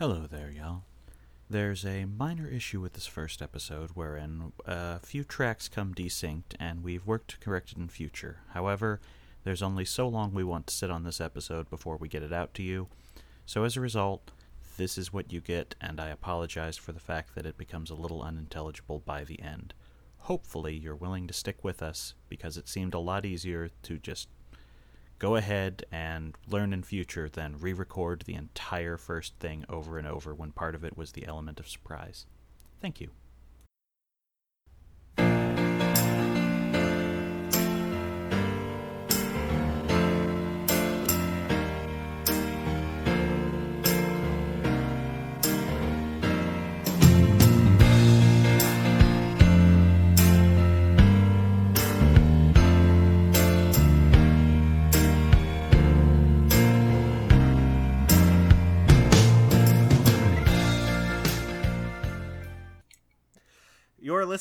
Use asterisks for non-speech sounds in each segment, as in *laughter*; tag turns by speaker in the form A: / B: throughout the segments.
A: Hello there, y'all. There's a minor issue with this first episode wherein a few tracks come desynced, and we've worked to correct it in future. However, there's only so long we want to sit on this episode before we get it out to you. So as a result, this is what you get, and I apologize for the fact that it becomes a little unintelligible by the end. Hopefully, you're willing to stick with us because it seemed a lot easier to just go ahead and learn in future then re record the entire first thing over and over when part of it was the element of surprise. Thank you.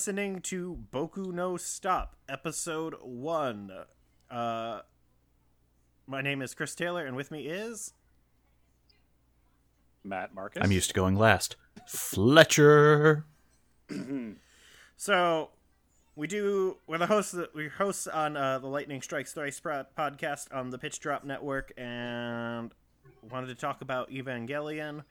B: Listening to Boku no Stop, episode one. Uh, my name is Chris Taylor, and with me is
C: Matt Marcus.
A: I'm used to going last. Fletcher. *clears throat*
B: so we do we're the hosts we hosts on uh, the Lightning Strikes Thrice pro- podcast on the Pitch Drop Network, and wanted to talk about Evangelion.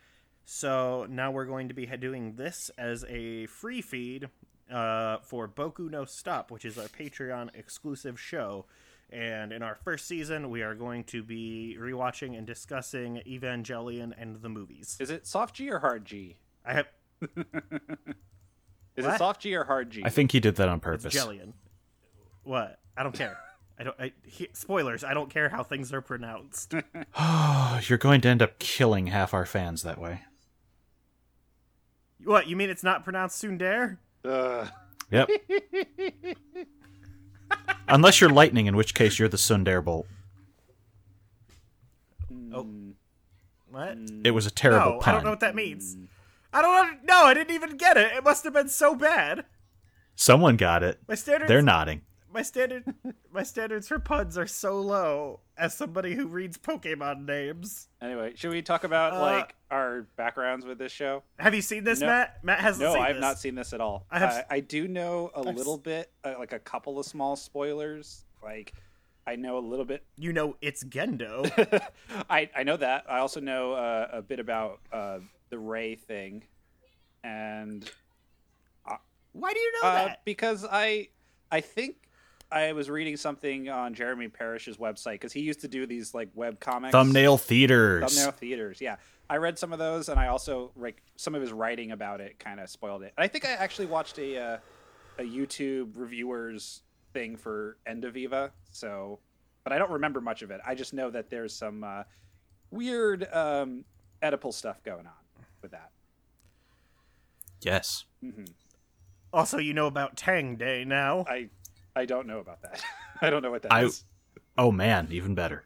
B: So now we're going to be doing this as a free feed uh, for Boku no Stop, which is our Patreon exclusive show. And in our first season, we are going to be rewatching and discussing Evangelion and the movies.
C: Is it soft G or hard G?
B: I have *laughs*
C: Is
B: What?
C: it soft G or hard G?
A: I think he did that on
B: it's
A: purpose.
B: Jellion. What? I don't care. *laughs* I don't. I, he, spoilers. I don't care how things are pronounced. *laughs*
A: You're going to end up killing half our fans that way.
B: what? You mean it's not pronounced Sundare?
C: Ugh.
A: Yep. Unless you're lightning, in which case you're the Sundare Bolt. Mm.
B: Oh, what?
A: It was a terrible
B: No,
A: pun.
B: I don't know what that means. I don't. know. No, I didn't even get it. It must have been so bad.
A: Someone got it.
B: My standards.
A: They're nodding.
B: My standard. my standards for puns are so low. As somebody who reads Pokemon names,
C: Anyway, should we talk about
B: Uh,
C: like our backgrounds with this show?
B: have you seen this,
C: No.
B: Matt? Matt hasn't
C: No,
B: seen
C: I have
B: this.
C: not seen this at all.
B: I have
C: I,
B: s-
C: I do know a
B: I've
C: little bit, uh, like a couple of small spoilers. Like, I know a little bit.
B: You know, it's Gendo. *laughs*
C: I I know that. I also know uh, a bit about uh, the Rei thing, and
B: Why do you know
C: Uh,
B: that?
C: because I, I think I was reading something on Jeremy Parish's website because he used to do these like web comics,
A: Thumbnail theaters.
C: thumbnail theaters. Yeah, I read some of those, and I also like some of his writing about it kind of spoiled it. And I think I actually watched a uh, a YouTube reviewers thing for End of Eva, so but I don't remember much of it. I just know that there's some uh, weird um, Oedipal stuff going on with that.
A: Yes. Mm-hmm.
B: Also, you know about Tang Day now.
C: I I don't know about that. *laughs* I don't know what that
A: I-
C: is.
A: Oh man, even better.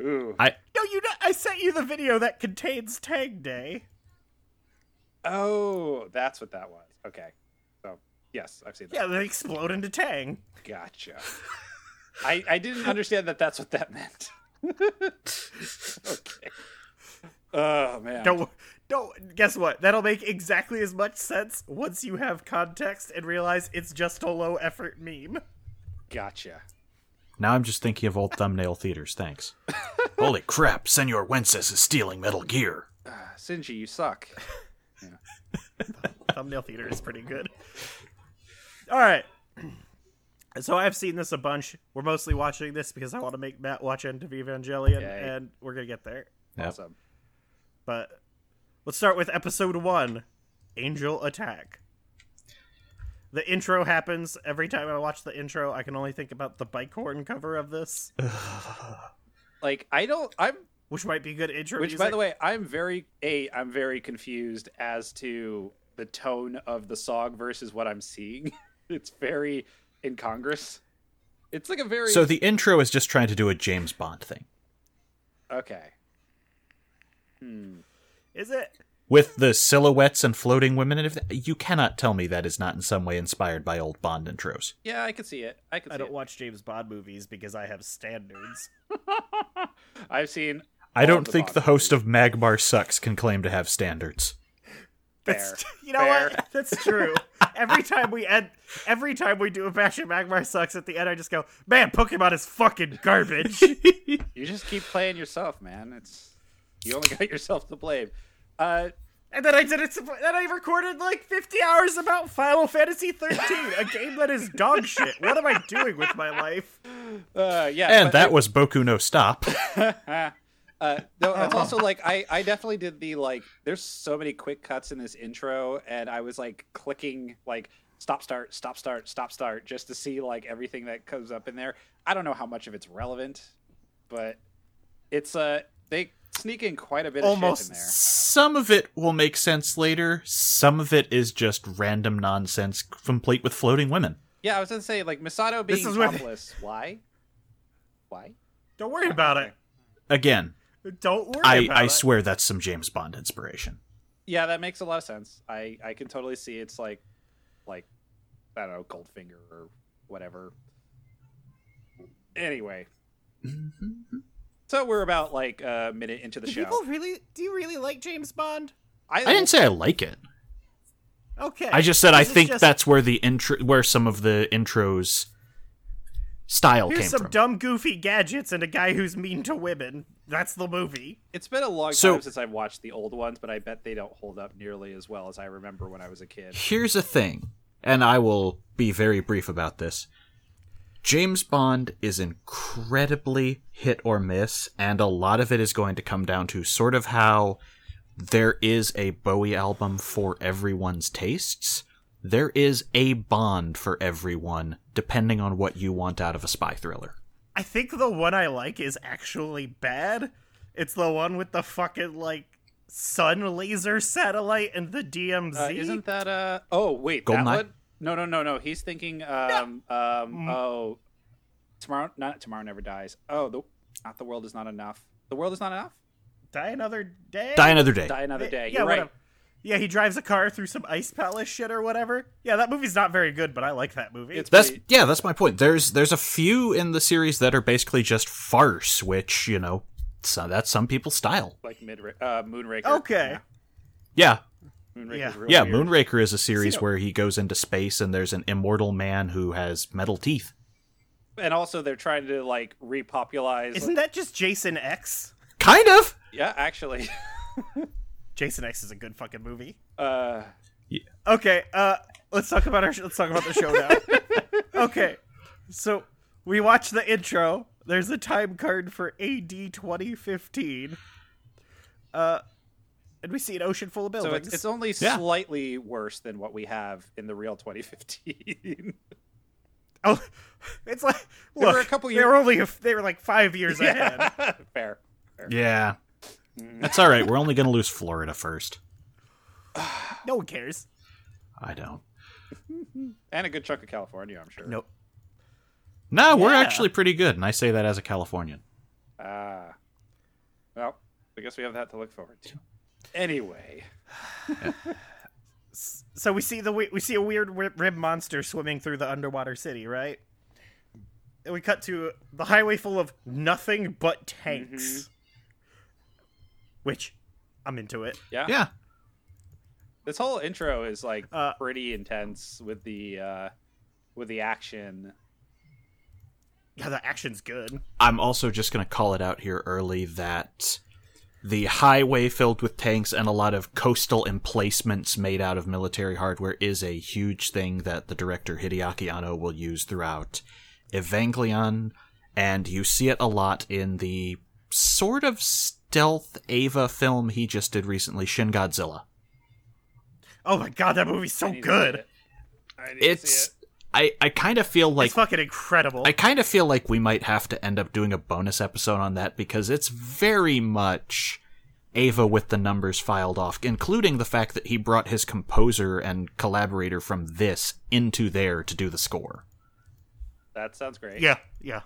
C: Ooh.
A: I
B: No, you know, I sent you the video that contains Tang Day.
C: Oh, that's what that was. Okay. So, yes, I've seen that.
B: Yeah, they explode into Tang.
C: Gotcha. *laughs* I, I didn't understand that that's what that meant. *laughs* okay. Oh, man.
B: Don't, don't. Guess what? That'll make exactly as much sense once you have context and realize it's just a low effort meme.
C: Gotcha.
A: now I'm just thinking of old thumbnail theaters. Thanks. *laughs* Holy crap! Senor Wences is stealing Metal Gear.
C: Ah, Shinji, you suck. *laughs*
B: Thumbnail theater is pretty good. All right. *clears throat* So I've seen this a bunch. We're mostly watching this because I want to make Matt watch End of Evangelion,
C: Yay.
B: and we're gonna get there.
A: Yep.
C: Awesome.
B: But let's start with episode one Angel Attack. The intro happens every time I watch the intro. I can only think about the bike horn cover of this, *sighs*
C: Like, I don't. I'm.
B: which might be good intro.
C: Which, by the way, I'm very. A. I'm very confused as to the tone of the song versus what I'm seeing. *laughs* it's very incongruous. It's like a very.
A: So the intro is just trying to do a James Bond thing
C: Okay. Hmm.
B: is it?
A: With the silhouettes and floating women. And if you cannot tell me that is not in some way inspired by old Bond intros.
C: Yeah, I can see it. I could see
B: I don't
C: it.
B: watch James Bond movies because I have standards. *laughs*
C: I've seen
A: I don't
C: the
A: think
C: Bond
A: the host
C: movies.
A: of Magmar Sucks can claim to have standards.
B: That's, *laughs* you know
C: Fair.
B: what? That's true. every *laughs* time we end, every time we do a bash of Magmar sucks at the end, I just go, man, Pokemon is fucking garbage.
C: You just keep playing yourself, man. It's you only got yourself to blame. Uh,
B: and then I did it. Then I recorded like 50 hours about Final Fantasy 13, a game that is dog shit. What am I doing with my life?
C: uh, yeah,
A: And
C: but-
A: that was Boku no Stop. *laughs*
C: Uh, no, it's also like I, I definitely did the like. There's so many quick cuts in this intro, and I was like clicking like stop, start, stop, start, stop, start, just to see like everything that comes up in there. I don't know how much of it's relevant, but it's uh they sneak in quite a bit of
B: Almost
C: shit in there.
A: Some of it will make sense later. Some of it is just random nonsense, complete with floating women.
C: Yeah, I was gonna say like Misato
B: This
C: being
B: is where-
C: topless. *laughs* Why? Why?
B: Don't worry about it.
A: Again,
B: Don't worry
A: I,
B: about
A: I
B: it.
A: swear that's some James Bond inspiration.
C: Yeah, that makes a lot of sense. I I can totally see it's like like I don't know Goldfinger or whatever. Anyway, mm-hmm. So we're about like a minute into the
B: Do
C: show.
B: people really? Do you really like James Bond?
A: I didn't say I like it.
B: Okay.
A: I just said I
B: This is
A: think
B: just-
A: that's where the intro, where some of the intros style
B: Here's
A: came
B: some
A: from.
B: dumb, goofy gadgets and a guy who's mean to women. That's the movie.
C: It's been a long
A: So-
C: time since I've watched the old ones, but I bet they don't hold up nearly as well as I remember when I was a kid.
A: Here's a thing, and I will be very brief about this. James Bond is incredibly hit or miss, and a lot of it is going to come down to sort of how there is a Bowie album for everyone's tastes. There is a Bond for everyone, depending on what you want out of a spy thriller.
B: I think the one I like is actually bad. It's the one with the fucking like sun laser satellite and the DMZ.
C: Uh, isn't that uh? Oh wait, that
A: Goldeneye?
C: one? No, no, no, no. He's thinking um
B: Mm.
C: um oh tomorrow not tomorrow never dies. Oh the not the world is not enough. The world is not enough.
B: Die Another Day?
A: Die Another Day.
C: Die another day.
B: Yeah,
C: You're right.
B: whatever. Yeah, he drives a car through some ice palace shit or whatever. Yeah, that movie's not very good, but I like that movie.
C: It's
A: That's
C: pretty-
A: yeah, that's my point. There's there's a few in the series that are basically just farce, which you know, so that's some people's style.
C: like mid uh Moonraker.
B: okay.
A: Yeah,
C: Yeah. Moonraker's
B: Yeah.
C: real
A: yeah.
C: weird.
A: Moonraker is a series where he goes into space and there's an immortal man who has metal teeth.
C: and also they're trying to like repopularize.
B: Isn't that just Jason X?
A: Kind of.
C: yeah, actually. *laughs*
B: Jason X is a good fucking movie.
C: Uh,
B: Okay, uh, let's talk about our let's talk about the show now. *laughs* okay, so we watch the intro. There's a time card for AD 2015. Uh, and we see an ocean full of
C: so
B: buildings.
C: it's, it's only
A: Yeah.
C: slightly worse than what we have in the real 2015. *laughs*
B: oh, it's like
C: There
B: look,
C: were a couple years.
B: They
C: years-
B: were only they were like five years ahead. *laughs*
C: Fair.
A: Yeah, that's all right. We're only gonna lose Florida first. *sighs*
B: No one cares.
A: I don't. *laughs*
C: And a good chunk of California, I'm sure.
B: Nope.
A: No, we're
B: Yeah.
A: actually pretty good, and I say that as a Californian.
C: Ah. well, I guess we have that to look forward to. Anyway. *sighs*
B: So we see the we we see a weird rib monster swimming through the underwater city, right? And we cut to the highway full of nothing but tanks. Which I'm into it.
C: Yeah.
A: Yeah,
C: This whole intro is like
B: Uh,
C: pretty intense with the uh with the action.
B: Yeah, the action's good.
A: I'm also just going to call it out here early that the highway filled with tanks and a lot of coastal emplacements made out of military hardware is a huge thing that the director Hideaki Anno will use throughout Evangelion, and you see it a lot in the sort of stealth Eva film he just did recently, Shin Godzilla.
B: Oh my god, that movie's so
C: I need to see
B: good.
C: it. I need to see
A: It's
C: it.
A: I I kind of feel like
B: it's fucking incredible.
A: I kind of feel like we might have to end up doing a bonus episode on that because it's very much Eva with the numbers filed off, including the fact that he brought his composer and collaborator from this into there to do the score.
C: That sounds great.
B: yeah, yeah.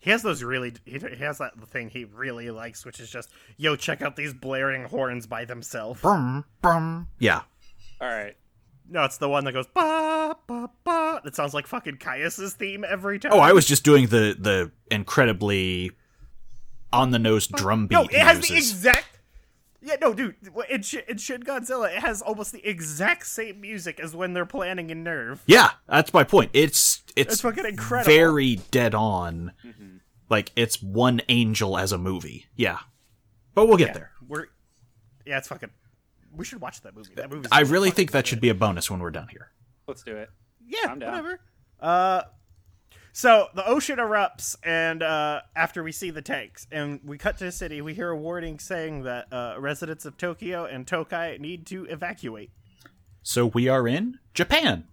B: He has those really. He he has that thing he really likes, which is just, yo, check out these blaring horns by themselves.
A: Brum, brum. Yeah.
C: All right.
B: No, it's the one that goes ba ba ba. That sounds like fucking Caius's theme every time.
A: Oh, I was just doing the the incredibly on the nose drum beat.
B: No, it
A: he
B: has the exact. Yeah, no, dude. In, Sh- in Shin Godzilla, it has almost the exact same music as when they're planning in NERV.
A: Yeah, that's my point. It's it's
B: It's fucking incredible.
A: very dead on. Mm-hmm. Like it's one angel as a movie. Yeah, but we'll get
B: Yeah,
A: there.
B: we're. Yeah, it's fucking. We should watch that movie. That movie.
A: I really think that should be a bonus when we're done here.
C: Let's do it.
B: Yeah,
C: I'm down.
B: whatever. Uh, so the ocean erupts, and uh, after we see the tanks, and we cut to the city, we hear a warning saying that uh, residents of Tokyo and Tokai need to evacuate.
A: So we are in Japan.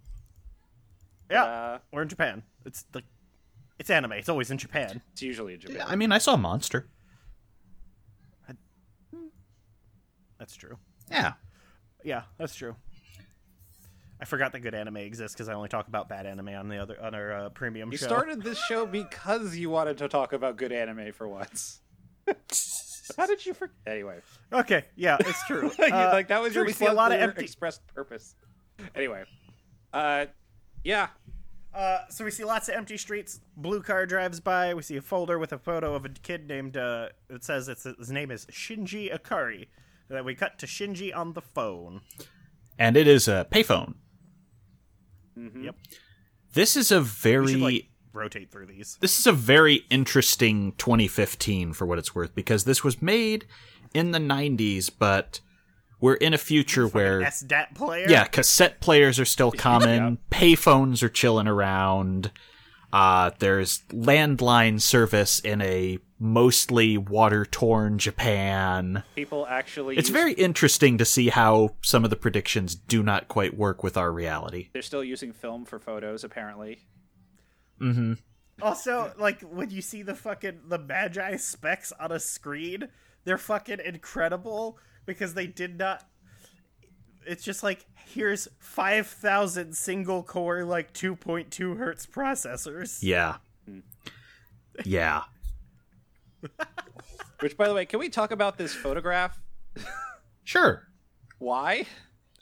B: Yeah,
C: Uh,
B: we're in Japan. It's like it's anime. It's always in Japan.
C: it's usually in Japan.
A: I mean, I saw a monster.
B: That's true.
A: Yeah.
B: Yeah, that's true. I forgot that good anime exists because I only talk about bad anime on the other on our uh, premium
C: You
B: show.
C: started this show because you wanted to talk about good anime for once. *laughs* How did you forget? Anyway,
B: Okay, yeah, it's true. *laughs*
C: You-
B: Uh,
C: like that was
B: so
C: your
B: we see a lot of
C: clear
B: empty.
C: expressed purpose. Anyway, uh, yeah,
B: Uh, so we see lots of empty streets. Blue car drives by. We see a folder with a photo of a kid named. Uh, it says it's his name is Shinji Ikari. Then we cut to Shinji on the phone.
A: And it is a payphone.
B: Yep.
A: This is a very
B: We should like rotate through these.
A: this is a very interesting 2015 for what it's worth because this was made in the 90s, but we're in a future where
B: SDAT player.
A: yeah, cassette players are still *laughs* common, payphones are chilling around. Uh, there's landline service in a mostly water-torn Japan.
C: people actually.
A: It's
C: use-
A: very interesting to see how some of the predictions do not quite work with our reality.
C: They're still using film for photos, apparently. Mm hmm.
B: Also, like when you see the fucking the Magi specs on a screen, they're fucking incredible because they did not. It's just like here's five thousand single core like two point two hertz processors.
A: Yeah. Yeah.
C: Which, by the way, can we talk about this photograph?
A: Sure.
C: Why?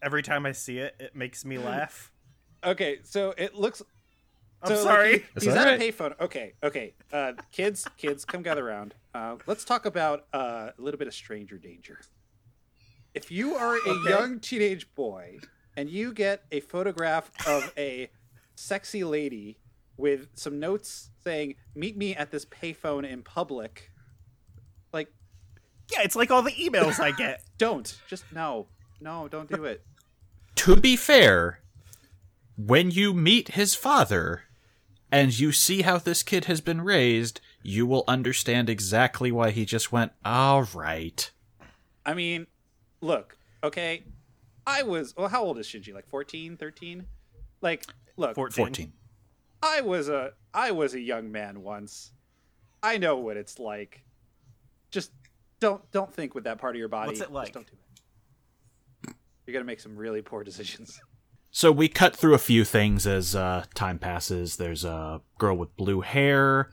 B: Every time I see it, it makes me laugh.
C: Okay, so it looks.
B: I'm
C: so, like,
B: sorry.
C: he-
A: Is
C: he's
A: that
C: at
A: right?
C: a payphone. Okay, okay. Uh, kids, kids, come gather around. Uh, let's talk about uh, a little bit of stranger danger. If you are a
B: Okay.
C: young teenage boy and you get a photograph of a sexy lady with some notes saying "Meet me at this payphone in public," like,
B: Yeah, it's like all the emails I get. *laughs*
C: don't just no, no, don't do it.
A: To be fair, when you meet his father and you see how this kid has been raised, you will understand exactly why he just went, all right.
C: I mean, look, okay. I was, well, how old is Shinji? Like 14, 13? Like, look,
B: 14.
A: 14.
C: I was a I was a young man once. I know what it's like. Just don't don't think with that part of your body.
B: What's it
C: Just
B: like?
C: don't do it. You're gonna make some really poor decisions. *laughs*
A: So we cut through a few things as uh, time passes. There's a girl with blue hair.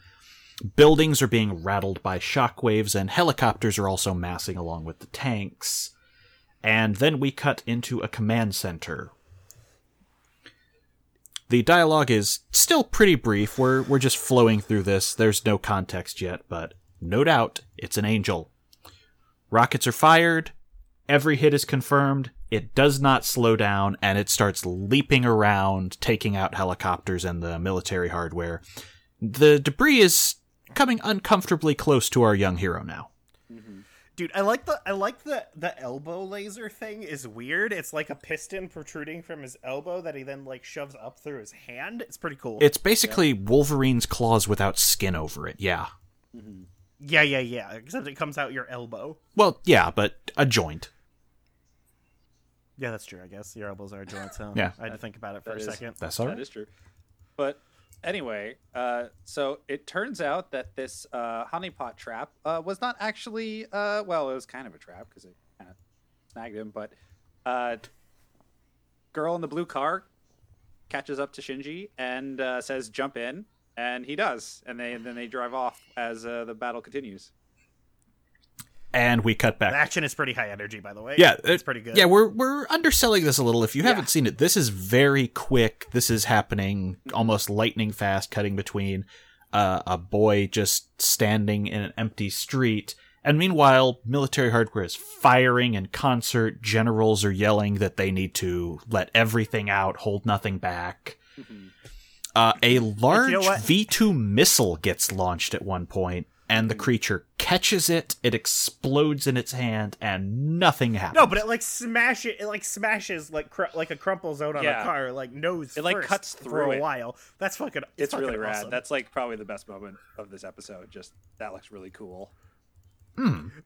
A: Buildings are being rattled by shockwaves, and helicopters are also massing along with the tanks. And then we cut into a command center. The dialogue is still pretty brief. We're we're just flowing through this. There's no context yet, but no doubt it's an angel. Rockets are fired. Every hit is confirmed. It does not slow down, and it starts leaping around, taking out helicopters and the military hardware. The debris is coming uncomfortably close to our young hero now.
B: Dude, I like the I like the the elbow laser thing is weird. It's like a piston protruding from his elbow that he then like shoves up through his hand. It's pretty cool.
A: It's basically Wolverine's claws without skin over it, yeah. Mm-hmm.
B: yeah, yeah, yeah. Except it comes out your elbow.
A: Well, yeah, but a joint.
B: Yeah, that's true. I guess your elbows are a joints. *laughs* Huh?
A: Yeah.
B: I had to think about it for
C: that
B: a
C: is-
B: second.
A: That's all
C: That
A: right.
C: is true. But anyway, uh, so it turns out that this uh, honeypot trap uh, was not actually uh, well, it was kind of a trap because it kind of snagged him. But uh, girl in the blue car catches up to Shinji and uh, says, "Jump in," and he does, and they and then they drive off as the battle continues.
A: And we cut back.
B: The action is pretty high energy, by the way.
A: Yeah,
B: it's pretty good.
A: Yeah, we're we're underselling this a little. If you
C: Yeah.
A: haven't seen it, this is very quick. This is happening almost lightning fast, cutting between. uh, a boy just standing in an empty street. And meanwhile, military hardware is firing in concert. Generals are yelling that they need to let everything out, hold nothing back. Uh, a large
B: what?
A: V2 missile gets launched at one point, and the creature catches it. It explodes in its hand, and nothing happens.
B: No, but it like smash it. It like smashes like cr- like a crumple zone on
C: Yeah.
B: a car. Like nose.
C: It, like,
B: first
C: cuts
B: for
C: through
B: a
C: it.
B: while. That's fucking. It's,
C: It's
B: fucking
C: really rad.
B: awesome.
C: That's like probably the best moment of this episode. Just that looks really cool.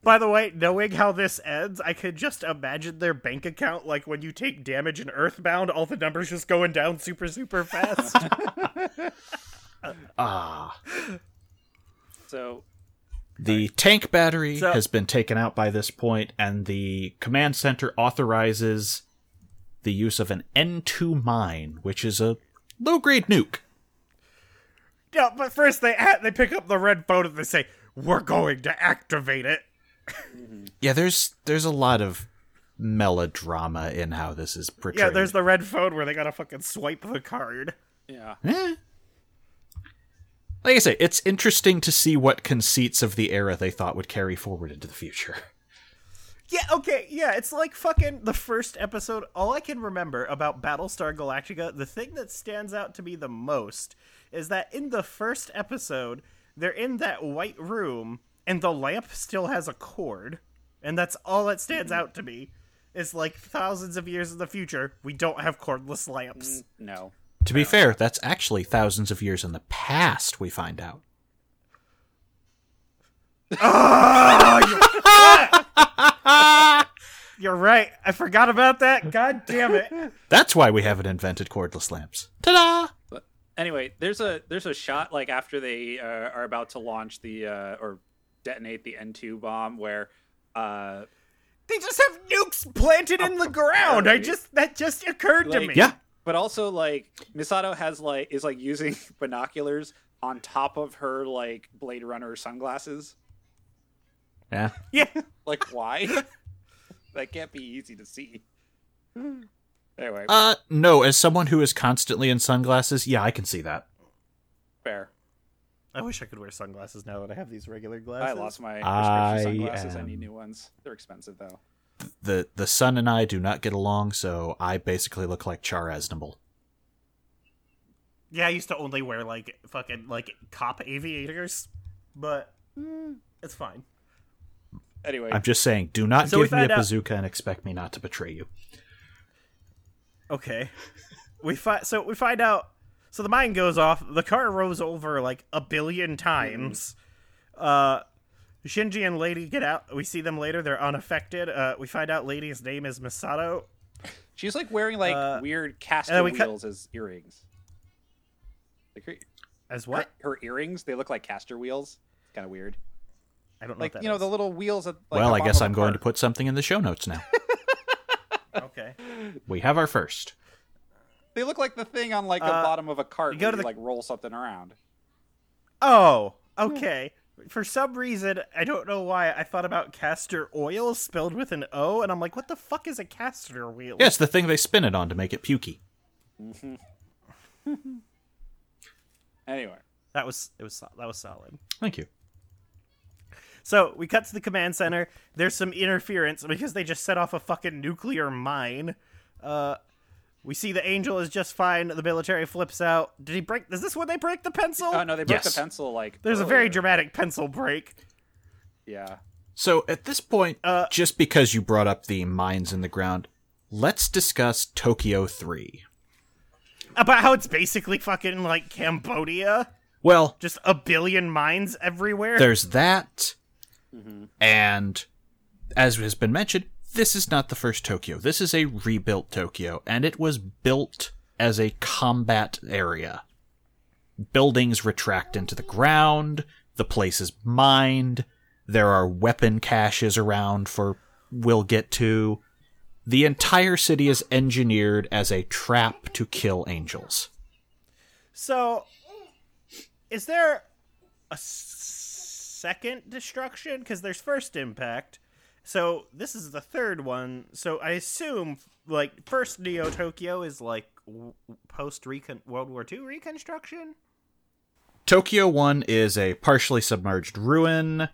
B: By the way, knowing how this ends, I could just imagine their bank account like when you take damage in Earthbound, all the numbers just going down super super fast. *laughs*
A: ah.
C: So
A: The tank battery
B: So-
A: has been taken out by this point, and the command center authorizes the use of an N2 mine, which is a low grade nuke.
B: yeah, but first they a- they pick up the red phone and they say, "We're going to activate it." *laughs*
A: Yeah, there's there's a lot of melodrama in how this is portrayed.
B: Yeah, there's the red phone where they gotta fucking swipe the card.
C: yeah,
A: Eh. Like I say, it's interesting to see what conceits of the era they thought would carry forward into the future. *laughs*
B: Yeah, okay, yeah, it's like fucking the first episode. All I can remember about Battlestar Galactica, the thing that stands out to me the most is that in the first episode, they're in that white room and the lamp still has a cord. And that's all that stands out to me. Is like thousands of years in the future, we don't have cordless lamps.
C: no.
A: To be fair, that's actually thousands of years in the past, we find out. *laughs*
B: You're right. I forgot about that. God damn it. *laughs*
A: That's why we haven't invented cordless lamps. Ta da!
C: Anyway, there's a there's a shot like after they uh, are about to launch the uh, or detonate the N2 bomb where uh
B: They just have nukes planted in the ground. I just that just occurred to me.
A: Yeah.
C: But also like Misato has like is like using *laughs* binoculars on top of her like Blade Runner sunglasses.
A: Yeah. *laughs*
B: Yeah.
C: Like *laughs* why? that can't be easy to see. Anyway,
A: Uh, no, as someone who is constantly in sunglasses, yeah, I can see that.
C: fair.
B: I wish I could wear sunglasses now that I have these regular glasses.
C: I lost my
A: I
C: prescription sunglasses. I need new ones. They're expensive though.
A: The the sun and I do not get along, so I basically look like Char Aznable.
B: Yeah, I used to only wear like fucking like cop aviators, but mm, it's fine.
C: Anyway,
A: I'm just saying, do not
B: So
A: give me a
B: find out-
A: bazooka and expect me not to betray you.
B: Okay, we find so we find out. So the mine goes off. The car rolls over like a billion times. Uh, Shinji and Lady get out. We see them later. They're unaffected. Uh, we find out Lady's name is Misato.
C: she's like wearing like
B: uh,
C: weird caster
B: and then we cut-
C: wheels as earrings. Like her,
B: As what?
C: her earrings, they look like caster wheels. It's kind of weird.
B: I don't know.
C: Like
B: that
C: you know
B: is.
C: the little wheels. At, like,
A: well,
C: the
A: I
C: bottom
A: guess
C: of a
A: I'm going to put something in the show notes now. *laughs*
B: okay.
A: we have our first.
C: They look like the thing on like the
B: Uh,
C: bottom of a cart.
B: you
C: You
B: go
C: go
B: to the-
C: like roll something around.
B: Oh, okay. For some reason, I don't know why, I thought about castor oil spelled with an O, and I'm like, what the fuck is a castor wheel?
A: Yeah, it's the thing they spin it on to make it pukey. *laughs*
C: Anyway,
B: That was it was that was solid.
A: Thank you.
B: So we cut to the command center. There's some interference because they just set off a fucking nuclear mine. Uh, we see the angel is just fine. The military flips out. Did he break? Is this when they break the pencil?
C: oh no, they break
A: Yes.
C: the pencil. Like
B: There's a very dramatic pencil break.
C: yeah.
A: So at this point,
B: Uh,
A: just because you brought up the mines in the ground, let's discuss Tokyo 3.
B: About how it's basically fucking like Cambodia.
A: Well,
B: Just a billion mines everywhere.
A: there's that, and as has been mentioned, this is not the first Tokyo. This is a rebuilt Tokyo, and it was built as a combat area. Buildings retract into the ground, the place is mined, there are weapon caches around for we'll get to. The entire city is engineered as a trap to kill angels.
B: So, is there a second destruction? Because there's first impact. So this is the third one. So I assume like first Neo Tokyo is like post World War II reconstruction.
A: Tokyo 1 is a partially submerged ruin.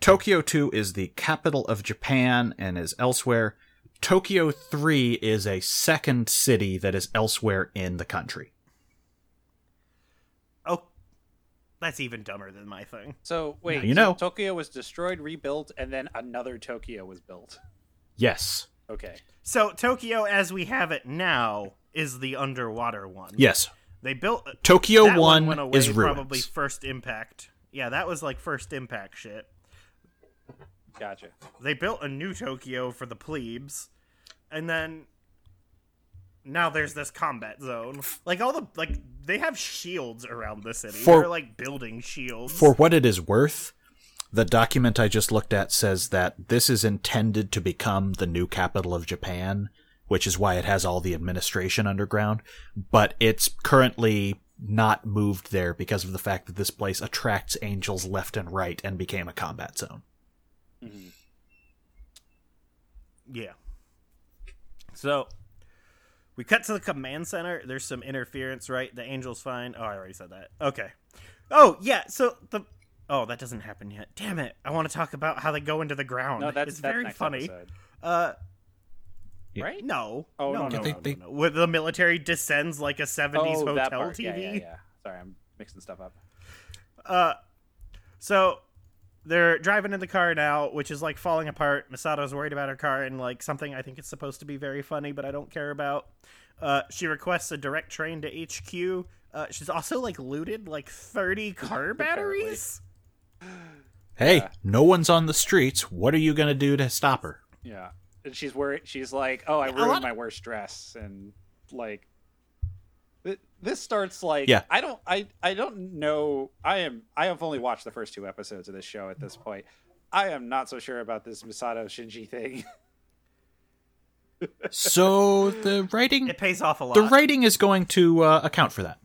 A: Tokyo 2 is the capital of Japan and is elsewhere. Tokyo 3 is a second city that is elsewhere in the country.
B: Oh, that's even dumber than my thing.
C: So wait,
A: you
C: so
A: know.
C: Tokyo was destroyed, rebuilt, and then another Tokyo was built.
A: Yes.
C: Okay.
B: So Tokyo, as we have it now, is the underwater one.
A: Yes.
B: They built
A: Tokyo
B: that
A: 1
B: went away
A: is ruins.
B: probably first impact. Yeah, that was like first impact shit.
C: Gotcha.
B: They built a new Tokyo for the plebes, and then now there's this combat zone. Like all the like they have shields around the city.
A: For-
B: They're like building shields.
A: For what it is worth, the document I just looked at says that this is intended to become the new capital of Japan, which is why it has all the administration underground, but it's currently not moved there because of the fact that this place attracts angels left and right and became a combat zone. Mm-hmm.
B: Yeah. So we cut to the command center. There's some interference, right? The angel's fine. Oh, I already said that. Okay. Oh, yeah. So the Oh, that doesn't happen yet. Damn it. I want to talk about how they go into the ground.
C: No, that's
B: it's
C: that's
B: very
C: next
B: funny.
C: episode.
B: Uh
A: Yeah.
C: right?
B: no.
C: Oh,
B: no,
C: no,
B: no,
C: no,
A: They-
B: no,
A: they-
B: no, no. Where the military descends like a 70s
C: oh, that
B: hotel
C: part.
B: TV.
C: Yeah, yeah, yeah. Sorry, I'm mixing stuff up.
B: Uh, so they're driving in the car now, which is like falling apart. Misato's worried about her car and like something I think it's supposed to be very funny, but I don't care about. Uh, she requests a direct train to HQ. Uh, she's also like looted like 30 car *laughs* batteries.
A: Hey,
C: Yeah.
A: no one's on the streets. What are you going to do to stop her?
C: Yeah, and she's worried. She's like, "Oh, I ruined
B: lot-
C: my worst dress," and like, th- this starts like,
A: Yeah.
C: I don't, I, I don't know. I am, I have only watched the first two episodes of this show at this point. I am not so sure about this Misato Shinji thing. *laughs*
A: So the writing
B: It pays off a lot.
A: the writing is going to uh, account for that.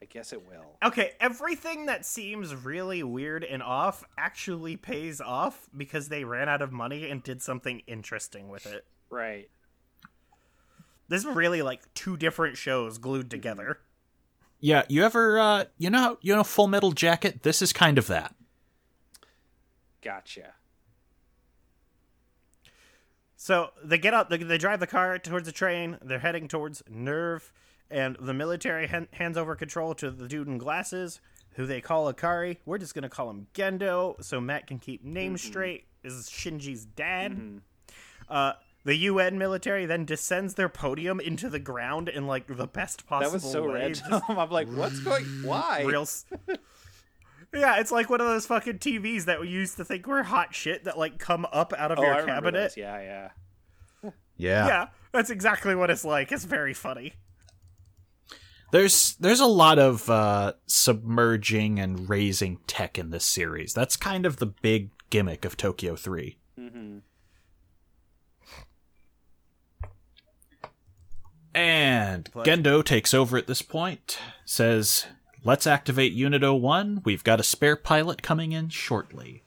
C: I guess it will.
B: Okay, everything that seems really weird and off actually pays off because they ran out of money and did something interesting with it.
C: Right.
B: This is really like two different shows glued together.
A: Yeah, you ever uh you know you know Full Metal Jacket? This is kind of that.
C: Gotcha.
B: So they get out, they, they drive the car towards the train. They're heading towards NERV, and the military han- hands over control to the dude in glasses, who they call Ikari. We're just gonna call him Gendo, so Matt can keep names straight. Is Shinji's dad. Uh, the UN military then descends their podium into the ground in like the best possible
C: That was so
B: way.
C: random.
B: Just *laughs*
C: I'm like, what's going? Why?
B: real. s- Yeah, it's like one of those fucking TVs that we used to think were hot shit that like come up out of
C: oh,
B: your
C: remember
B: cabinet.
C: those. Yeah, yeah.
A: Yeah.
B: Yeah, that's exactly what it's like. It's very funny.
A: There's there's a lot of uh submerging and raising tech in this series. That's kind of the big gimmick of Tokyo 3.
C: Mm-hmm.
A: And. Gendo takes over at this point, says, Let's activate Unit 01. We've got a spare pilot coming in shortly.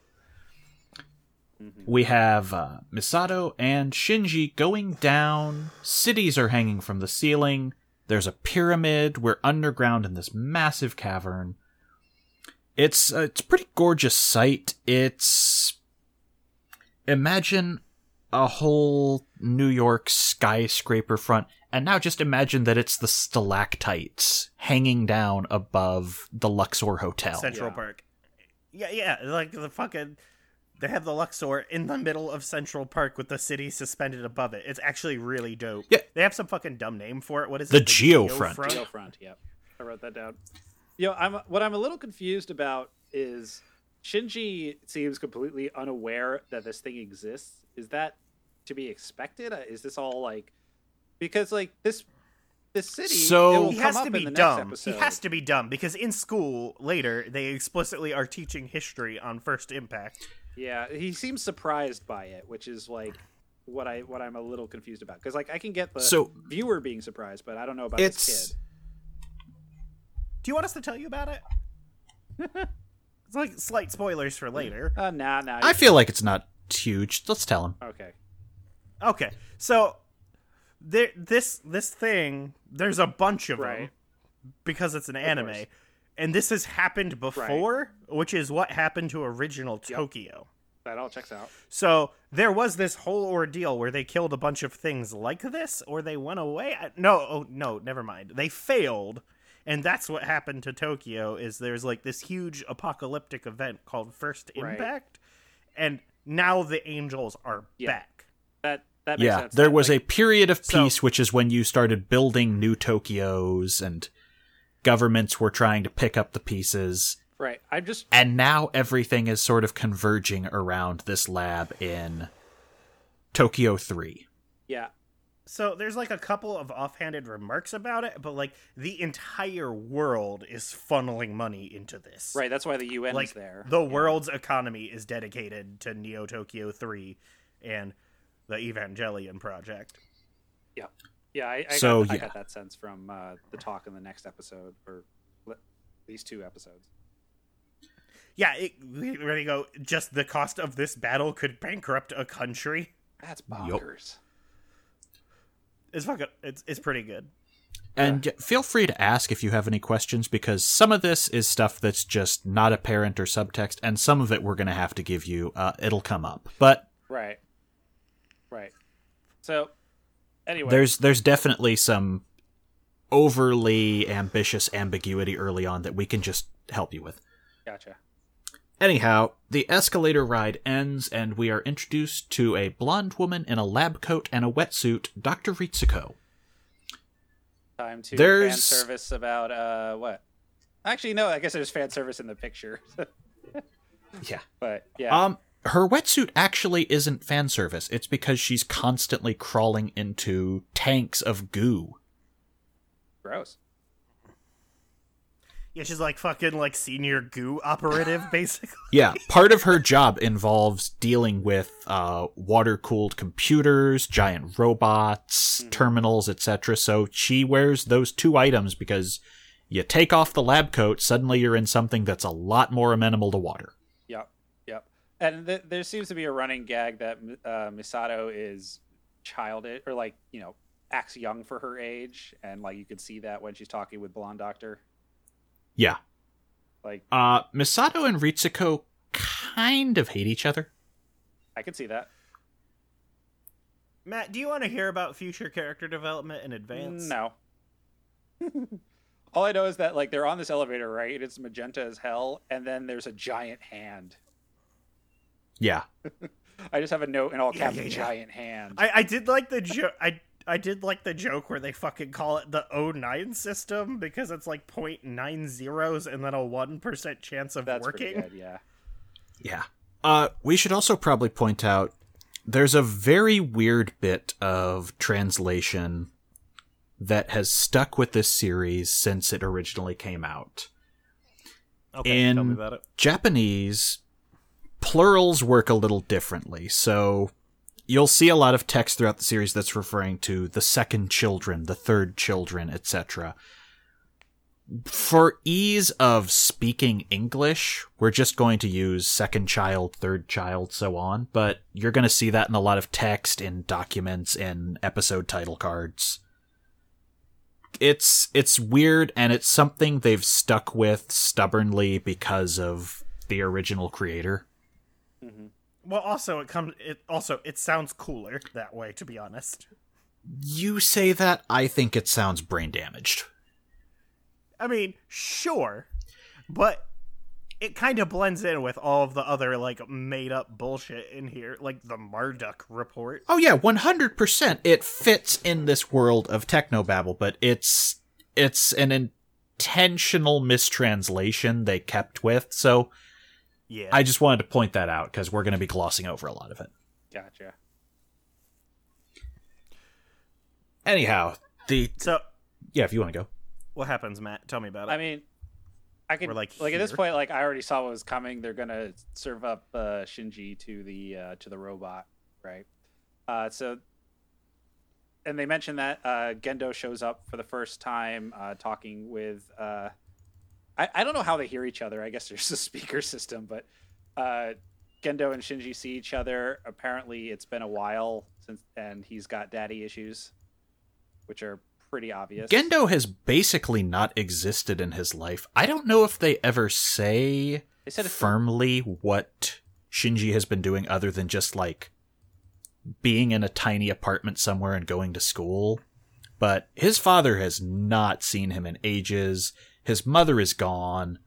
A: We have uh, Misato and Shinji going down. Cities are hanging from the ceiling. There's a pyramid. We're underground in this massive cavern. It's uh, it's a pretty gorgeous sight. It's imagine a whole New York skyscraper front, and now just imagine that it's the stalactites hanging down above the Luxor Hotel.
B: Central
C: Yeah.
B: Park. Yeah, yeah, like the fucking. They have the Luxor in the middle of Central Park with the city suspended above it. It's actually really dope.
A: Yeah.
B: they have some fucking dumb name for it. What is
A: The
B: it?
A: The Geofront.
C: Geofront. Yep. I wrote that down. You know, I'm what I'm a little confused about is Shinji seems completely unaware that this thing exists. Is that to be expected? Uh, Is this all like because like this this city
A: So-
C: it will
B: He
C: come
B: has
C: up
B: to
C: in
B: be
C: the next
B: dumb. He has to be dumb because in school later they explicitly are teaching history on First Impact.
C: Yeah, he seems surprised by it, which is like what I what I'm a little confused about because like I can get the
A: So-
C: viewer being surprised, but I don't know about
A: It's
C: this kid.
B: Do you want us to tell you about it? *laughs* it's like slight spoilers for later.
C: Uh, nah, nah.
A: I feel like it's not huge. Let's tell him.
C: okay.
B: Okay, so there, this this thing, there's a bunch of
C: Right.
B: them because it's an anime.
C: course.
B: and this has happened before, which is what happened to original Tokyo.
C: That all checks out.
B: So there was this whole ordeal where they killed a bunch of things like this, or they went away. I- No, oh no, never mind. They failed, and that's what happened to Tokyo. Is there's like this huge apocalyptic event called First
C: Right.
B: Impact, and now the angels are
C: Yeah.
B: back.
C: That that makes
A: Yeah,
C: sense.
A: there was
C: like,
A: a period of
B: So-
A: peace, which is when you started building new Tokyos and governments were trying to pick up the pieces.
C: right. I'm just
A: And now everything is sort of converging around this lab in Tokyo 3.
C: yeah.
B: So there's like a couple of offhanded remarks about it, but like the entire world is funneling money into this.
C: Right. That's why the UN
B: like
C: is there.
B: the
C: Yeah.
B: world's economy is dedicated to Neo Tokyo 3 and the Evangelion project.
C: Yeah. Yeah. I, I,
A: So,
C: got, I
A: yeah.
C: got that sense from uh, the talk in the next episode or le- these two episodes.
B: Yeah, it, ready to go. Just the cost of this battle could bankrupt a country.
C: That's bonkers.
B: It's fucking. It's it's pretty good.
A: And feel free to ask if you have any questions because some of this is stuff that's just not apparent or subtext, and some of it we're going to have to give you. Uh, it'll come up. But
C: Right. Right. So, anyway,
A: there's there's definitely some overly ambitious ambiguity early on that we can just help you with.
C: gotcha.
A: Anyhow, the escalator ride ends and we are introduced to a blonde woman in a lab coat and a wetsuit, Dr. Ritsuko.
C: Time to
A: There's-
C: fan service about uh what? Actually, no. I guess there's fan service in the picture. *laughs*
A: Yeah.
C: but yeah,
A: Um her wetsuit actually isn't fan service. It's because she's constantly crawling into tanks of goo.
C: gross.
B: Yeah, she's like fucking like senior goo operative, *laughs* basically.
A: Yeah, part of her job involves dealing with uh, water cooled computers, giant robots, terminals, etc. So she wears those two items because you take off the lab coat, suddenly you're in something that's a lot more amenable to water.
C: Yep. Yep. And th- there seems to be a running gag that uh, Misato is childish or like you know acts young for her age, and like you could see that when she's talking with Blonde Doctor.
A: Yeah.
C: Like
A: Uh, Misato and Ritsuko kind of hate each other.
C: I can see that.
B: Matt, do you want to hear about future character development in advance?
C: No. *laughs* All I know is that like they're on this elevator, right? It's magenta as hell, and then there's a giant hand.
A: Yeah. *laughs*
C: I just have a note in all
B: Yeah,
C: caps,
B: yeah, yeah.
C: giant hand.
B: I, I did like the joke. I I did like the joke where they fucking call it the 09 system because it's like 0.9 zeros and then a one percent chance of
C: That's
B: working.
C: good. Yeah.
A: Yeah. Uh, we should also probably point out there's a very weird bit of translation that has stuck with this series since it originally came out.
B: Okay,
A: In
B: tell me about it.
A: Japanese, plurals work a little differently. So you'll see a lot of text throughout the series that's referring to the second children, the third children, etc. For ease of speaking English, we're just going to use second child, third child, so on. But you're going to see that in a lot of text, in documents, in episode title cards. It's it's weird, and it's something they've stuck with stubbornly because of the original creator. Mm-hmm.
B: Well, also it comes. It also it sounds cooler that way. To be honest,
A: You say that, I think it sounds brain damaged.
B: I mean, sure, but it kind of blends in with all of the other like made up bullshit in here, like the Marduk report.
A: Oh yeah, one hundred percent. It fits in this world of technobabble, but it's it's an intentional mistranslation they kept with. So
B: Yeah,
A: I just wanted to point that out because we're going to be glossing over a lot of it.
C: Gotcha.
A: Anyhow, the
B: so
A: yeah, if you want to go,
B: what happens, Matt? Tell me about it.
C: I mean, I could
B: We're,
C: like,
B: like,
C: at this point, like I already saw what was coming. They're gonna serve up uh, Shinji to the uh, to the robot, right? Uh, so, and they mentioned that uh, Gendo shows up for the first time, uh, talking with. Uh, I I don't know how they hear each other. I guess *laughs* there's a speaker system, but uh, Gendo and Shinji see each other. Apparently, it's been a while since, and he's got daddy issues, which are pretty obvious.
A: Gendo has basically not existed in his life. I don't know if they ever say
C: They said
A: firmly what Shinji has been doing other than just like being in a tiny apartment somewhere and going to school. But his father has not seen him in ages. His mother is gone.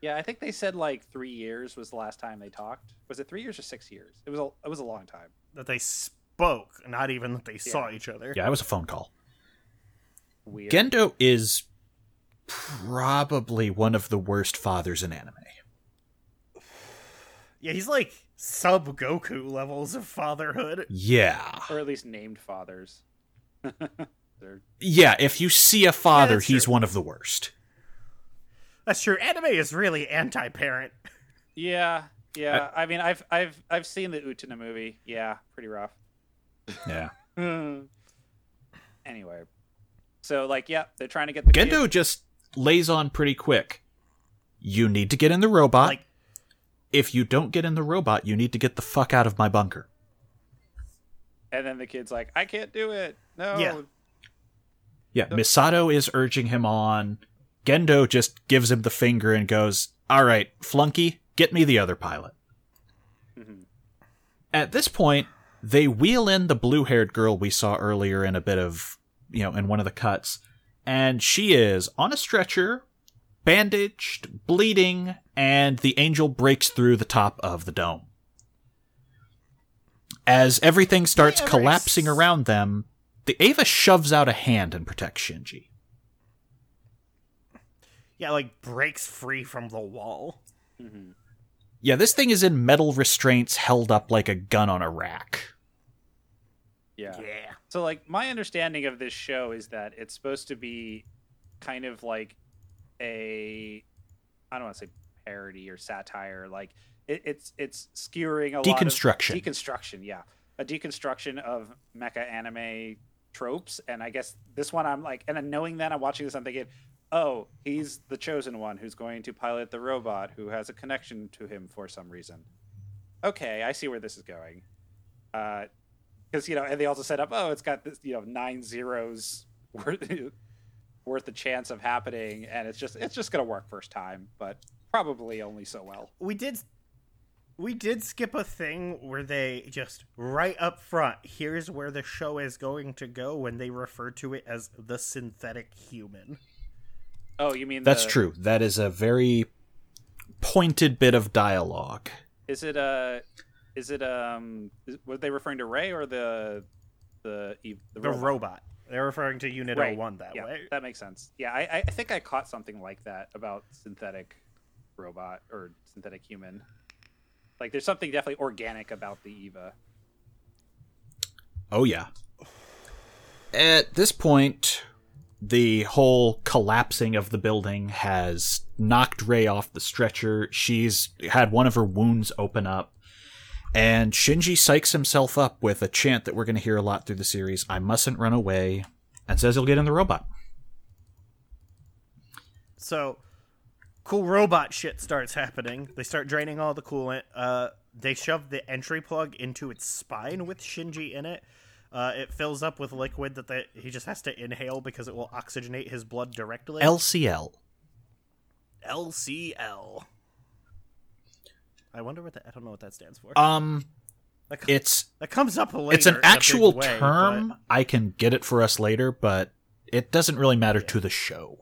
C: Yeah, I think they said like three years was the last time they talked. Was it three years or six years? It was a it was a long time.
B: That they spoke, not even that they saw each other.
A: Yeah, it was a phone call.
C: Weird.
A: Gendo is probably one of the worst fathers in anime. *sighs*
B: Yeah, he's like sub Goku levels of fatherhood.
A: Yeah.
C: or at least named fathers. *laughs*
A: Yeah, if you see a father,
B: that's
A: he's
B: true.
A: one of the worst.
B: That's true. Anime is really anti-parent.
C: yeah, yeah. I, mean, I've I've I've seen the Utena movie. Yeah, pretty rough. *laughs*
A: Yeah. *laughs*
C: anyway, so like, yeah, they're trying to get the kid-
A: Gendo just lays on pretty quick. You need to get in the robot.
B: Like,
A: if you don't get in the robot, you need to get the fuck out of my bunker.
C: and then the kid's like, "I can't do it. No."
B: Yeah.
A: Yeah, Misato is urging him on. Gendo just gives him the finger and goes, All right, flunky, get me the other pilot.
C: Mhm.
A: At this point, they wheel in the blue haired girl we saw earlier in a bit of, you know, in one of the cuts, and she is on a stretcher, bandaged, bleeding, and the angel breaks through the top of the dome. As everything starts collapsing around them, the Eva shoves out a hand and protects Shinji.
B: Yeah, like breaks free from the wall.
C: Mhm.
A: Yeah, this thing is in metal restraints held up like a gun on a rack.
C: Yeah.
B: Yeah.
C: So like my understanding of this show is that it's supposed to be kind of like a I don't want to say parody or satire like it, it's it's skewering a
A: Deconstruction.
C: lot of deconstruction yeah a deconstruction of mecha anime tropes and I guess this one I'm like and then knowing that I'm watching this I'm thinking oh he's the chosen one who's going to pilot the robot who has a connection to him for some reason okay I see where this is going uh because you know, and they also set up, oh, it's got this, you know, nine zeros worth *laughs* worth the chance of happening, and it's just it's just gonna work first time, but probably only so well.
B: We did we did skip a thing where they just right up front, here's where the show is going to go when they refer to it as the synthetic human.
C: Oh, you mean
A: That's
C: the-
A: true. That is a very pointed bit of dialogue.
C: Is it uh is it um is, were they referring to Rei or the the Eve- the,
B: The
C: robot?
B: robot. They're referring to Unit
C: Right.
B: 01 that
C: yeah,
B: way.
C: that makes sense. Yeah, I I think I caught something like that about synthetic robot or synthetic human. Like, there's something definitely organic about the Eva.
A: Oh, yeah. At this point, the whole collapsing of the building has knocked Rei off the stretcher. She's had one of her wounds open up. And Shinji psychs himself up with a chant that we're going to hear a lot through the series I mustn't run away, and says he'll get in the robot.
B: So, cool robot shit starts happening. They start draining all the coolant. Uh, they shove the entry plug into its spine with Shinji in it. Uh, it fills up with liquid that they, he just has to inhale because it will oxygenate his blood directly.
A: LCL.
B: LCL. I wonder what that. I don't know what that stands for.
A: Um,
B: that, co-
A: it's
B: that comes up later.
A: it's an
B: in a big
A: actual
B: way,
A: term.
B: but-
A: I can get it for us later, but it doesn't really matter to the show.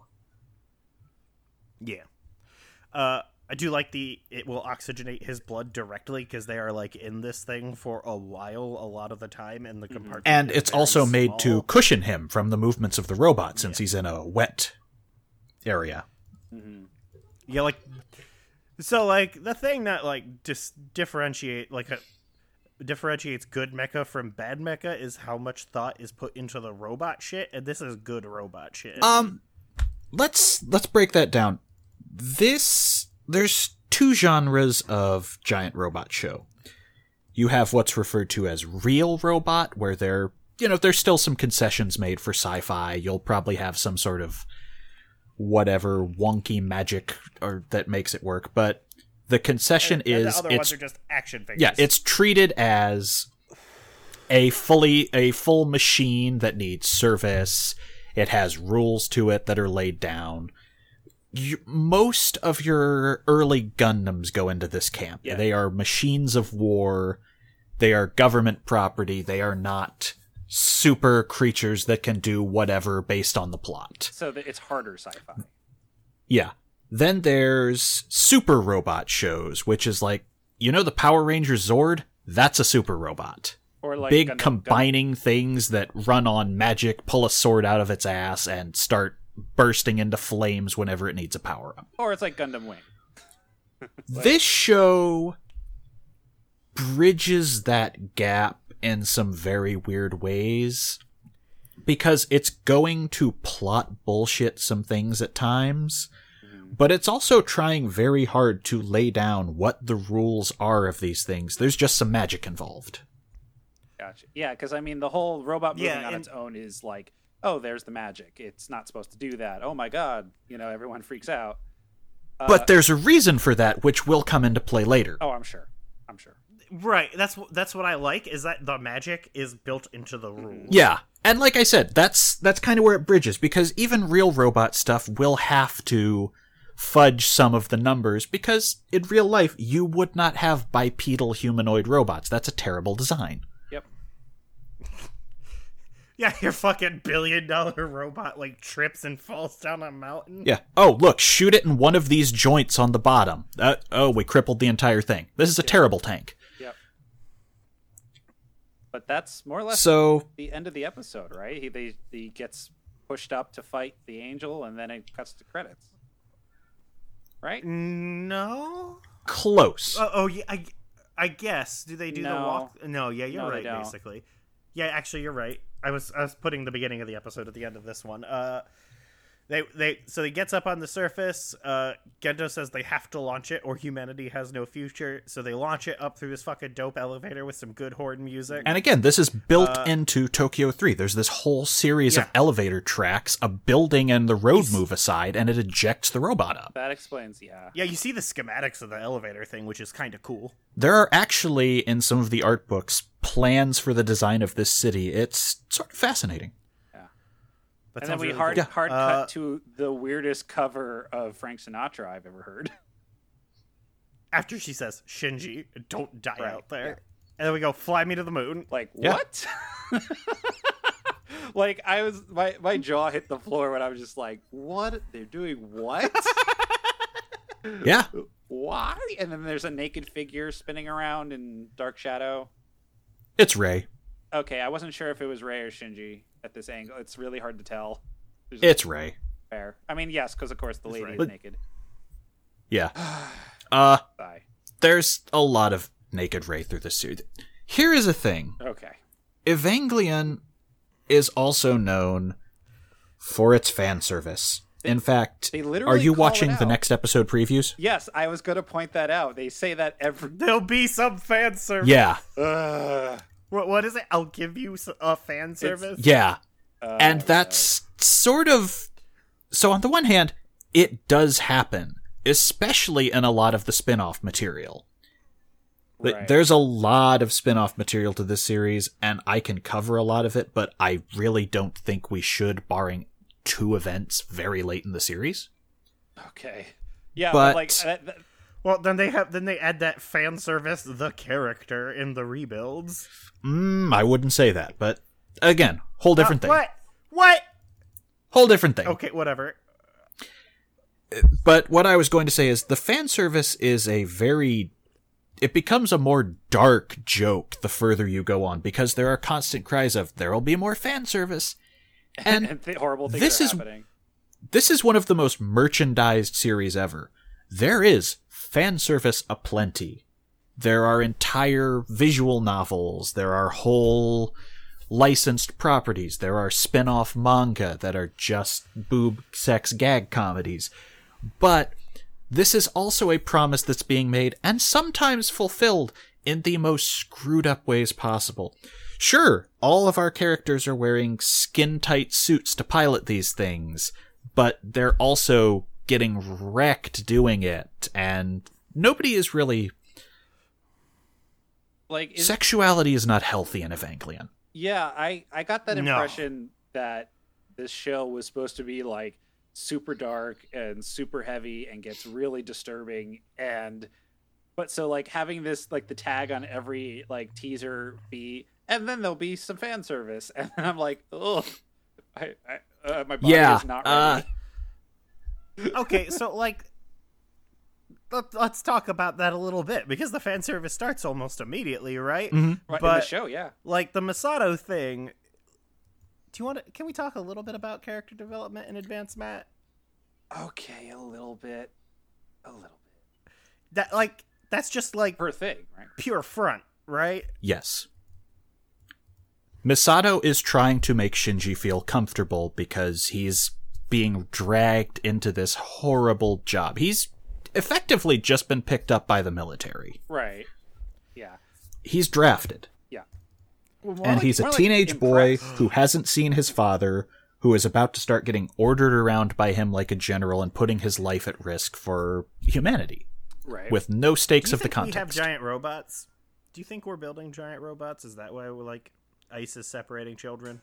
B: Yeah. Uh, I do like the it will oxygenate his blood directly because they are like in this thing for a while a lot of the time in the mm-hmm. compartment.
A: And it's
B: very
A: also made to cushion him from the movements of the robot since he's in a wet area. Mm-hmm.
B: yeah like so like the thing that like dis- differentiate like a, differentiates good mecha from bad mecha is how much thought is put into the robot shit and this is good robot shit.
A: Um, let's let's break that down. This there's two genres of giant robot show. You have what's referred to as real robot, where there you know there's still some concessions made for sci-fi. You'll probably have some sort of whatever wonky magic or that makes it work, but the concession
B: and, and
A: is
B: the other
A: it's
B: ones are just action figures.
A: yeah, it's treated as a fully a full machine that needs service. It has rules to it that are laid down. You, most of your early Gundams go into this camp.
C: Yeah.
A: They are machines of war. They are government property. They are not super creatures that can do whatever based on the plot.
C: So it's harder sci-fi.
A: Yeah. Then there's super robot shows, which is like, you know, the Power Rangers Zord? That's a super robot.
C: Or like
A: Big
C: Gundam-
A: combining things that run on magic, pull a sword out of its ass, and start bursting into flames whenever it needs a power up.
C: Or it's like Gundam Wing. *laughs*
A: This show bridges that gap in some very weird ways because it's going to plot bullshit some things at times, mm-hmm. but it's also trying very hard to lay down what the rules are of these things. There's just some magic involved.
C: Gotcha. Yeah, because I mean, the whole robot moving
B: Yeah,
C: on
B: and-
C: its own is like, oh, there's the magic. It's not supposed to do that. Oh my god, you know, everyone freaks out. Uh,
A: But there's a reason for that, which will come into play later.
C: oh, I'm sure. I'm sure.
B: Right. That's that's what I like is that the magic is built into the rules.
A: Yeah. And like I said, that's that's kind of where it bridges because even real robot stuff will have to fudge some of the numbers because in real life you would not have bipedal humanoid robots. That's a terrible design.
C: Yep.
B: Yeah, your fucking billion dollar robot like trips and falls down a mountain.
A: Yeah. Oh, look, shoot it in one of these joints on the bottom. Uh, oh, we crippled the entire thing. This is a terrible tank.
C: Yep. But that's more or less
A: So,
C: the end of the episode, right? He they, he gets pushed up to fight the angel, and then it cuts to credits. Right?
B: No.
A: close.
B: Oh, oh yeah. I, I guess. Do they do the walk? No. Yeah, you're
C: No,
B: right. Basically. Yeah, actually, you're right. I was I was putting the beginning of the episode at the end of this one. Uh, they they so he gets up on the surface. Uh, Gendo says they have to launch it or humanity has no future. So they launch it up through this fucking dope elevator with some good horn music.
A: And again, this is built into Tokyo 3. There's this whole series of elevator tracks, a building and the road
B: He's-
A: move aside, and it ejects the robot up.
C: That explains, yeah.
B: yeah, you see the schematics of the elevator thing, which is kind of cool.
A: There are actually, in some of the art books, plans for the design of this city. It's sort of fascinating.
B: That
C: and then we
B: really
C: hard
B: cool.
C: hard
B: Uh,
C: cut to the weirdest cover of Frank Sinatra I've ever heard. *laughs*
B: after she says Shinji, don't die
C: Right.
B: out there. And then we go fly me to the moon.
C: Like
A: Yeah.
C: what? *laughs* like I was my my jaw hit the floor when I was just like, what? They're doing what? *laughs*
A: Yeah.
C: Why? And then there's a naked figure spinning around in dark shadow.
A: It's Rei.
C: Okay, I wasn't sure if it was Rei or Shinji at this angle. It's really hard to tell. There's
A: It's Rei.
C: fair. I mean, yes, because of course the lady
B: right.
C: is
A: But-
C: naked.
A: Yeah. *sighs* Uh,
C: Sigh.
A: there's a lot of naked Rei through the suit. Here is a thing.
C: Okay.
A: Evangelion is also known for its fan service. In fact,
C: they
A: are you watching the next episode previews?
C: Yes, I was going to point that out. They say that every.
B: There'll be some fan service.
A: Yeah.
C: Ugh.
B: What, what is it? I'll give you a fan service.
A: Yeah.
C: Oh,
A: and that's sort of so on the one hand it does happen especially in a lot of the spin-off material
C: Right.
A: there's a lot of spin-off material to this series and i can cover a lot of it but i really don't think we should barring two events very late in the series
C: Okay. Yeah,
A: But-
C: but, like that, that-
B: Well, then they have then they add that fan service, the character in the rebuilds.
A: mm, i wouldn't say that but again whole different
B: Uh,
A: thing
B: What? What?
A: whole different thing
B: Okay, whatever.
A: but what I was going to say is the fan service is a very it becomes a more dark joke the further you go on because there are constant cries of there'll be more fan service *laughs* and
C: and horrible things
A: this is-
C: happening.
A: this is one of the most merchandised series ever there is fan service aplenty there are entire visual novels there are whole licensed properties there are spin-off manga that are just boob sex gag comedies but this is also a promise that's being made and sometimes fulfilled in the most screwed up ways possible. Sure, all of our characters are wearing skin tight suits to pilot these things, but they're also getting wrecked doing it, and nobody is really.
C: Like, is,
A: Sexuality is not healthy in Evangelion.
C: yeah, I I got that
B: No.
C: impression that this show was supposed to be like super dark and super heavy and gets really disturbing and but so like having this like the tag on every like teaser be and then there'll be some fan service *laughs* and i'm like oh I, I uh, my body
A: Yeah,
C: is not
A: uh,
C: ready
B: okay, so like, let, let's talk about that a little bit because the fan service starts almost immediately, right? Mm-hmm.
C: right, in the show yeah
B: Like the Misato thing. Do you want to? Can we talk a little bit about character development in advance, Matt?
C: okay a little bit a little bit
B: That like that's just like
C: per thing right
B: pure front, right?
A: Yes. Misato is trying to make Shinji feel comfortable because he's being dragged into this horrible job. He's effectively just been picked up by the military.
C: right yeah
A: He's drafted.
C: yeah
A: and he's a
C: more like
A: teenage boy who hasn't seen his father, who is about to start getting ordered around by him like a general and putting his life at risk for humanity
C: right
A: with no stakes
B: Do you
A: of the
B: think we have giant robots? Do you think we're building giant robots? Is that why we're like ISIS separating children?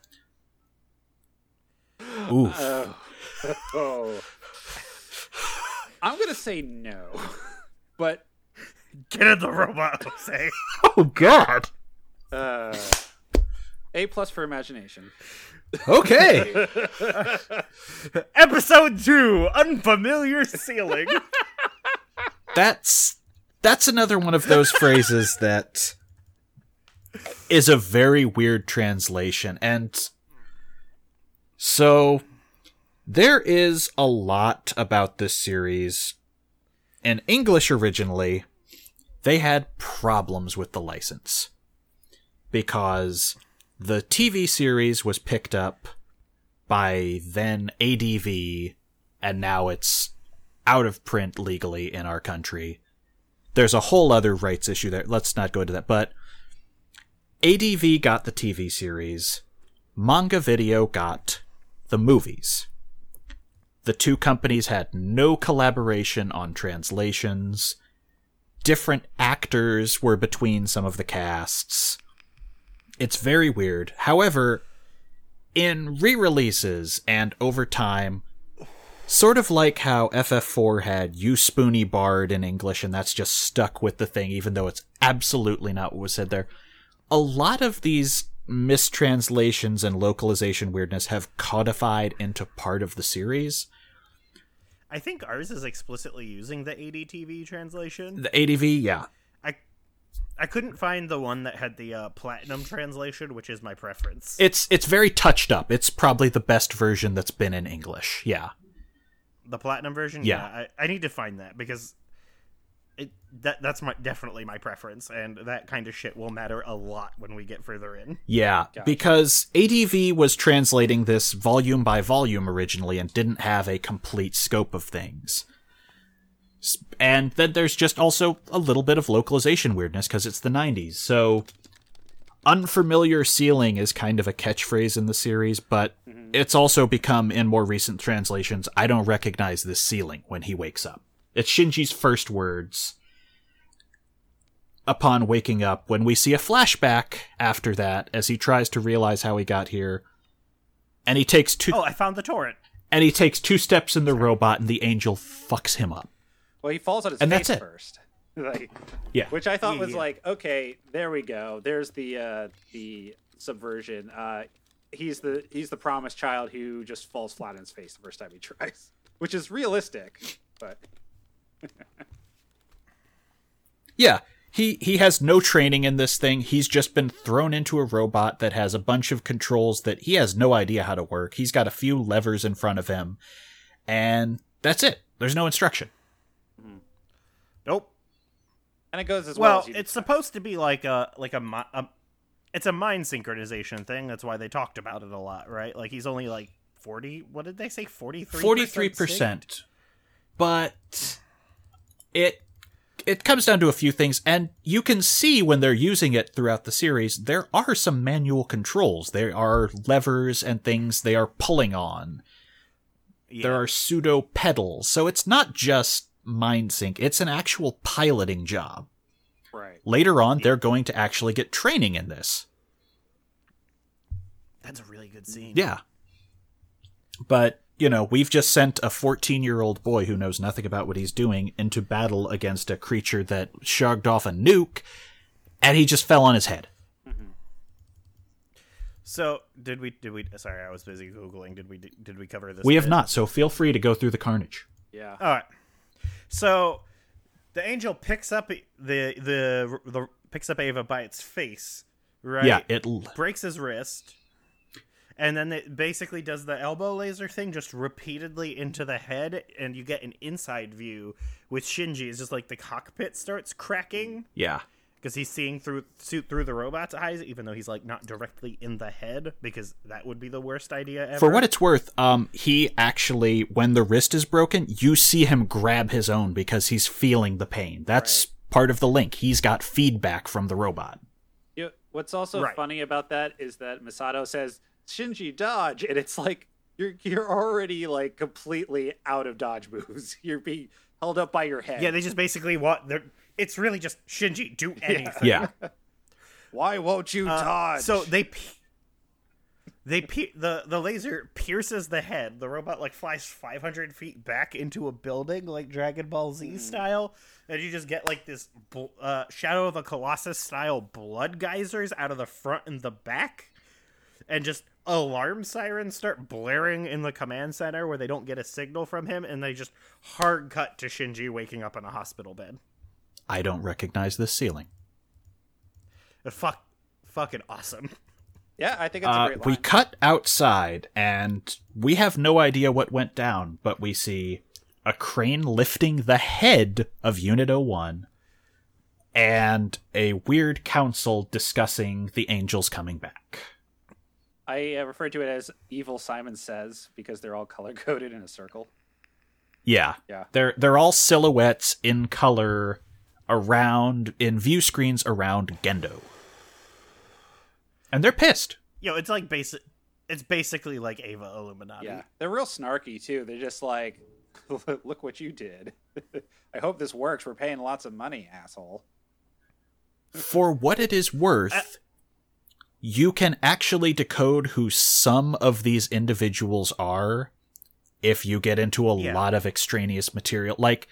A: Oof.
C: Oh. *laughs* oh. I'm gonna say no, *laughs* but
B: Get in the robot, Jose. *laughs*
A: oh God.
C: uh, a plus for imagination.
A: Okay.
B: Episode two: Unfamiliar ceiling.
A: that's that's another one of those phrases that is a very weird translation and so there is a lot about this series in english originally they had problems with the license because the tv series was picked up by then adv and now it's out of print legally in our country. There's a whole other rights issue there. Let's not go into that. But ADV got the TV series, Manga Video got the movies. The two companies had no collaboration on translations. Different actors were between some of the casts. It's very weird. However, in re releases and over time, Sort of like how FF4 had You Spoony Bard in English, and that's just stuck with the thing, even though it's absolutely not what was said there. A lot of these mistranslations and localization weirdness have codified into part of the series.
B: I think ours is explicitly using the ADTV translation.
A: The ADV, yeah.
B: I I couldn't find the one that had the uh, platinum translation, which is my preference.
A: It's it's very touched up. It's probably the best version that's been in English. Yeah.
B: the platinum version.
A: Yeah.
B: I, I need to find that because it that that's my definitely my preference, and that kind of shit will matter a lot when we get further in.
A: Yeah, because ADV was translating this volume by volume originally and didn't have a complete scope of things. And then there's just also a little bit of localization weirdness because it's the 90s. So, unfamiliar ceiling is kind of a catchphrase in the series, but mm-hmm. it's also become in more recent translations I don't recognize this ceiling when he wakes up. It's Shinji's first words upon waking up when we see a flashback after that as he tries to realize how he got here and he takes two
B: Oh, I found the torrent.
A: and he takes two steps in the robot and the angel fucks him up
C: Well, he falls on his
A: And
C: face
A: that's it.
C: first. *laughs* like,
A: yeah
C: which I thought
B: Yeah,
C: was
B: yeah.
C: like, okay, there we go. There's the uh, the subversion. Uh, he's the he's the promised child who just falls flat on his face the first time he tries, *laughs* which is realistic, but
A: yeah he he has no training in this thing he's just been thrown into a robot that has a bunch of controls that he has no idea how to work he's got a few levers in front of him and that's it there's no instruction
B: Nope.
C: and it goes as well.
B: Well,
C: as you
B: it's supposed to be like a like a, a it's a mind synchronization thing. That's why they talked about it a lot, right? Like he's only like forty. What did they say? Forty three.
A: Forty-three percent, but it it comes down to a few things, and you can see when they're using it throughout the series. There are some manual controls. There are levers and things they are pulling on. There are pseudo pedals, so it's not just mind sync. It's an actual piloting job.
C: right.
A: Later on, they're going to actually get training in this.
B: That's a really good scene.
A: Yeah. But, you know, we've just sent a 14 year old boy who knows nothing about what he's doing into battle against a creature that shrugged off a nuke, and he just fell on his head. Mm-hmm.
B: So did we? Did we? Sorry, I was busy googling. Did we? Did we cover this?
A: We have not, so feel free to go through the carnage.
C: Yeah.
B: All right. So the angel picks up the the the picks up Eva by its face, right?
A: Yeah, it. l-
B: breaks his wrist, and then it basically does the elbow laser thing just repeatedly into the head, and you get an inside view with Shinji. It's just like the cockpit starts cracking
A: Yeah.
B: because he's seeing through suit through the robot's eyes, even though he's like not directly in the head, because that would be the worst idea ever.
A: For what it's worth, um, he actually, when the wrist is broken, you see him grab his own because he's feeling the pain. That's part of the link. He's got feedback from the robot.
C: You, what's also
B: Right.
C: funny about that is that Misato says Shinji dodge, and it's like you're you're already like completely out of dodge moves. *laughs* You're being held up by your head.
B: yeah, they just basically want. They're, it's really just Shinji do *laughs* anything.
A: Yeah.
C: Why won't you
B: Uh,
C: dodge?
B: So they pe- they pe- the the laser pierces the head. The robot like flies 500 feet back into a building, like Dragon Ball Z style, and you just get like this bl- uh, Shadow of a Colossus style blood geysers out of the front and the back, and just alarm sirens start blaring in the command center where they don't get a signal from him, and they just hard cut to Shinji waking up in a hospital bed.
A: I don't recognize this ceiling.
B: Fuck, fucking awesome.
C: yeah, I think it's a
A: Uh,
C: great
A: we
C: line.
A: cut outside, and we have no idea what went down, but we see a crane lifting the head of Unit 01 and a weird council discussing the angels coming back.
C: I uh, refer to it as Evil Simon Says because they're all *laughs* color coded in a circle.
A: Yeah.
C: Yeah.
A: They're they're all silhouettes in color around in view screens around Gendo. And they're pissed.
B: Yo, it's like basic. It's basically like Eva Illuminati.
C: Yeah, they're real snarky too. They're just like, *laughs* "Look what you did." *laughs* I hope this works. We're paying lots of money, asshole.
A: For what it is worth,
B: Uh,
A: you can actually decode who some of these individuals are if you get into a
B: Yeah.
A: lot of extraneous material. Like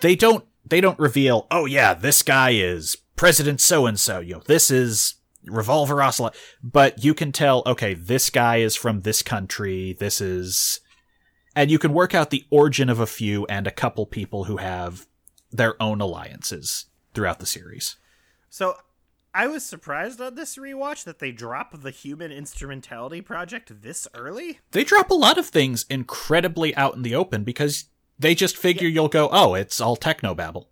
A: they don't they don't reveal, "Oh yeah, this guy is President so and so." You know, this is Revolver Ocelot, but you can tell, okay, this guy is from this country. This is and you can work out the origin of a few and a couple people who have their own alliances throughout the series.
B: So I was surprised on this rewatch that they drop the Human Instrumentality Project this early.
A: they drop a lot of things incredibly out in the open because they just figure you'll go, oh, it's all technobabble.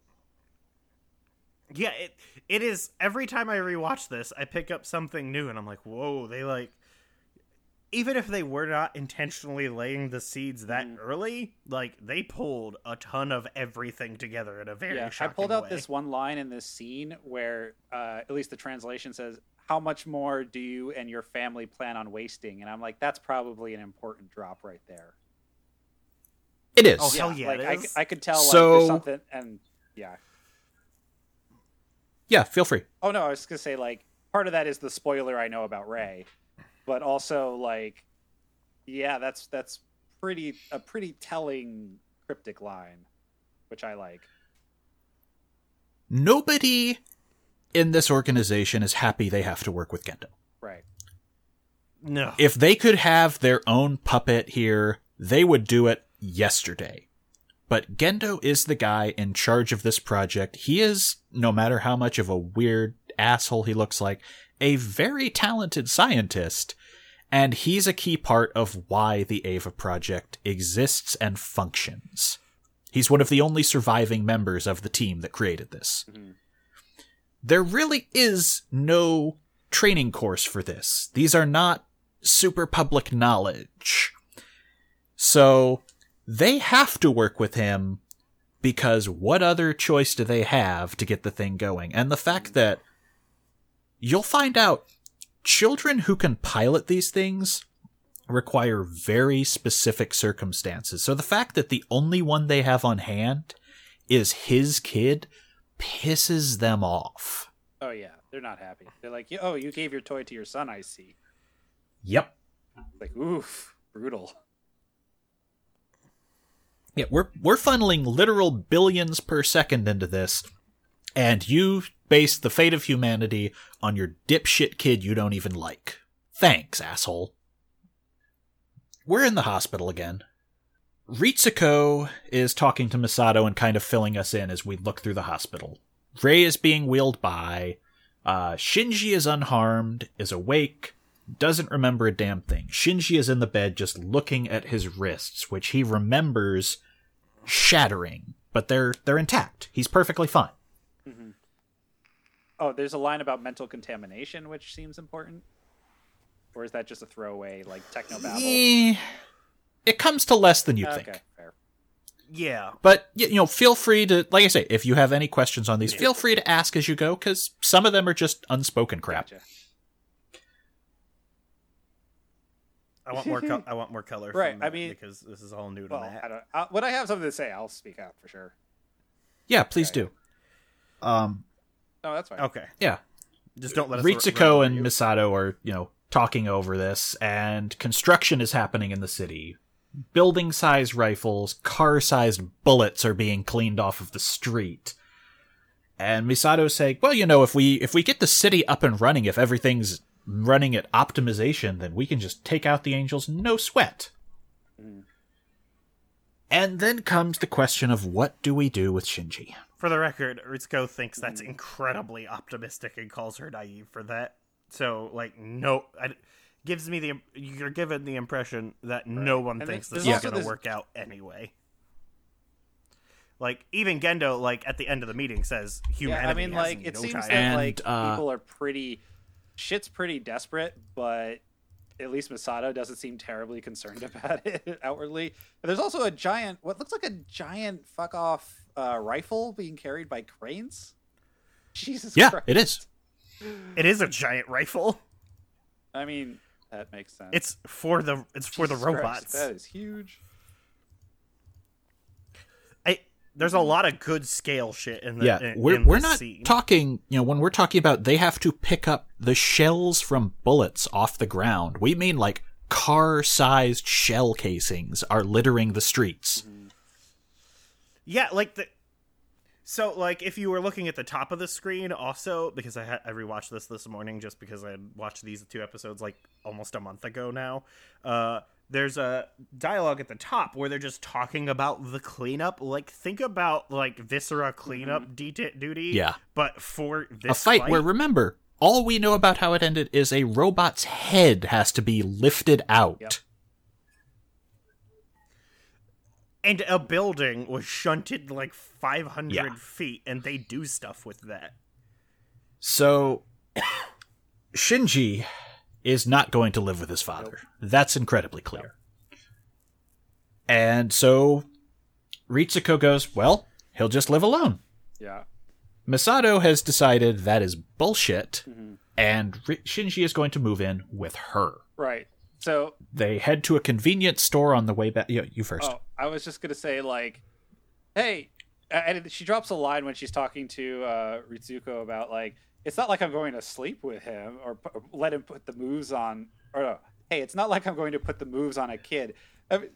B: Yeah, it it is. Every time I rewatch this, I pick up something new, and I'm like, whoa! They like, even if they were not intentionally laying the seeds that
C: Mm.
B: early, like they pulled a ton of everything together in a very
C: Yeah, I pulled out
B: way.
C: this one line in this scene where, uh, at least the translation says, "How much more do you and your family plan on wasting?" And I'm like, that's probably an important drop right there.
A: It is.
B: Oh, hell yeah,
C: like
B: it
C: I. I could tell like
A: So-
C: there's something, and yeah.
A: yeah, feel free.
C: Oh no, I was gonna say like part of that is the spoiler I know about Rei, but also like, yeah, that's that's pretty a pretty telling cryptic line, which I like.
A: Nobody in this organization is happy they have to work with Gendo.
C: Right.
B: no.
A: If they could have their own puppet here, they would do it yesterday. But Gendo is the guy in charge of this project. He is, no matter how much of a weird asshole he looks like, a very talented scientist. And he's a key part of why the Eva project exists and functions. He's one of the only surviving members of the team that created this.
C: Mhm.
A: There really is no training course for this. These are not super public knowledge. So they have to work with him because what other choice do they have to get the thing going? And the fact that you'll find out children who can pilot these things require very specific circumstances. So the fact that the only one they have on hand is his kid pisses them off.
C: Oh yeah, they're not happy. They're like, "Oh, you gave your toy to your son, I see."
A: Yep.
C: Like, oof, brutal.
A: Yeah, we're we're funneling literal billions per second into this, and you base the fate of humanity on your dipshit kid you don't even like. Thanks, asshole. We're in the hospital again. Ritsuko is talking to Misato and kind of filling us in as we look through the hospital. Rei is being wheeled by. Uh, Shinji is unharmed, is awake, doesn't remember a damn thing. Shinji is in the bed just looking at his wrists, which he remembers shattering, but they're they're intact. He's perfectly fine.
C: Oh, there's a line about mental contamination, which seems important. Or is that just a throwaway, like techno babble?
A: It comes to less than you
C: okay,
A: think.
C: fair.
B: Yeah.
A: But you know, feel free to, like I say, if you have any questions on these, feel free to ask as you go, because some of them are just unspoken crap.
C: Gotcha.
B: I want more. Co- I want more color.
C: Right,
B: From
C: I
B: that
C: mean-
B: because this is all new to
C: Well,
B: Matt.
C: I don't. Uh, when I have something to say, I'll speak out for sure.
A: Yeah, please do. Um,
C: No, that's fine.
B: Okay,
A: yeah,
B: just don't let us.
A: Ritsuko
B: over
A: and
B: you.
A: Misato are, you know, talking over this, and construction is happening in the city. Building sized rifles, car sized bullets are being cleaned off of the street. And Misato's saying, well, you know, if we if we get the city up and running, if everything's running at optimization, then we can just take out the angels no sweat. Mm. And then comes the question of what do we do with Shinji?
B: For the record, Ritsuko thinks that's incredibly optimistic and calls her naive for that. So, like, no, I, gives me the you're given the impression that no one
C: And
B: thinks this is going to work out anyway. Like, even Gendo, like at the end of the meeting, says humanity.
C: Yeah,
B: humanity.
C: I mean,
B: has
C: like it
B: no
C: seems
B: time.
C: that
A: And,
C: like
A: uh,
C: people are pretty, shit's pretty desperate, but at least Misato doesn't seem terribly concerned *laughs* about it outwardly. And there's also a giant, what looks like a giant fuck off uh, rifle being carried by cranes. *laughs* Jesus
A: Yeah,
C: Christ.
A: it is.
B: it is a giant rifle.
C: I mean, that makes sense.
B: It's for the it's for the
C: Jesus Christ,
B: robots.
C: that is huge.
B: I, there's a lot of good scale shit in the
A: yeah,
B: in,
A: we're
B: in
A: we're
B: this
A: not
B: scene.
A: talking. You know, when we're talking about they have to pick up the shells from bullets off the ground, we mean like car-sized shell casings are littering the streets.
B: Yeah, like the. So, like, if you were looking at the top of the screen, also because I had I rewatched this this morning just because I had watched these two episodes like almost a month ago now. Uh, there's a dialogue at the top where they're just talking about the cleanup. Like, think about like Viscera cleanup deta- duty.
A: Yeah.
B: but for this
A: A fight, where remember all we know about how it ended is a robot's head has to be lifted out.
C: Yep.
B: And a building was shunted like 500
A: Yeah.
B: feet, and they do stuff with that.
A: So *coughs* Shinji is not going to live with his father. That's incredibly clear. And so Ritsuko goes, well, he'll just live alone.
C: Yeah.
A: Misato has decided that is bullshit, mm-hmm. and Ri- Shinji is going to move in with her.
C: Right. So
A: They head to a convenience store on the way back. You, you first.
C: Oh, I was just gonna say like, hey, and she drops a line when she's talking to uh, Ritsuko about like, it's not like I'm going to sleep with him or, pu- or let him put the moves on. Or no, hey, it's not like I'm going to put the moves on a kid. I mean,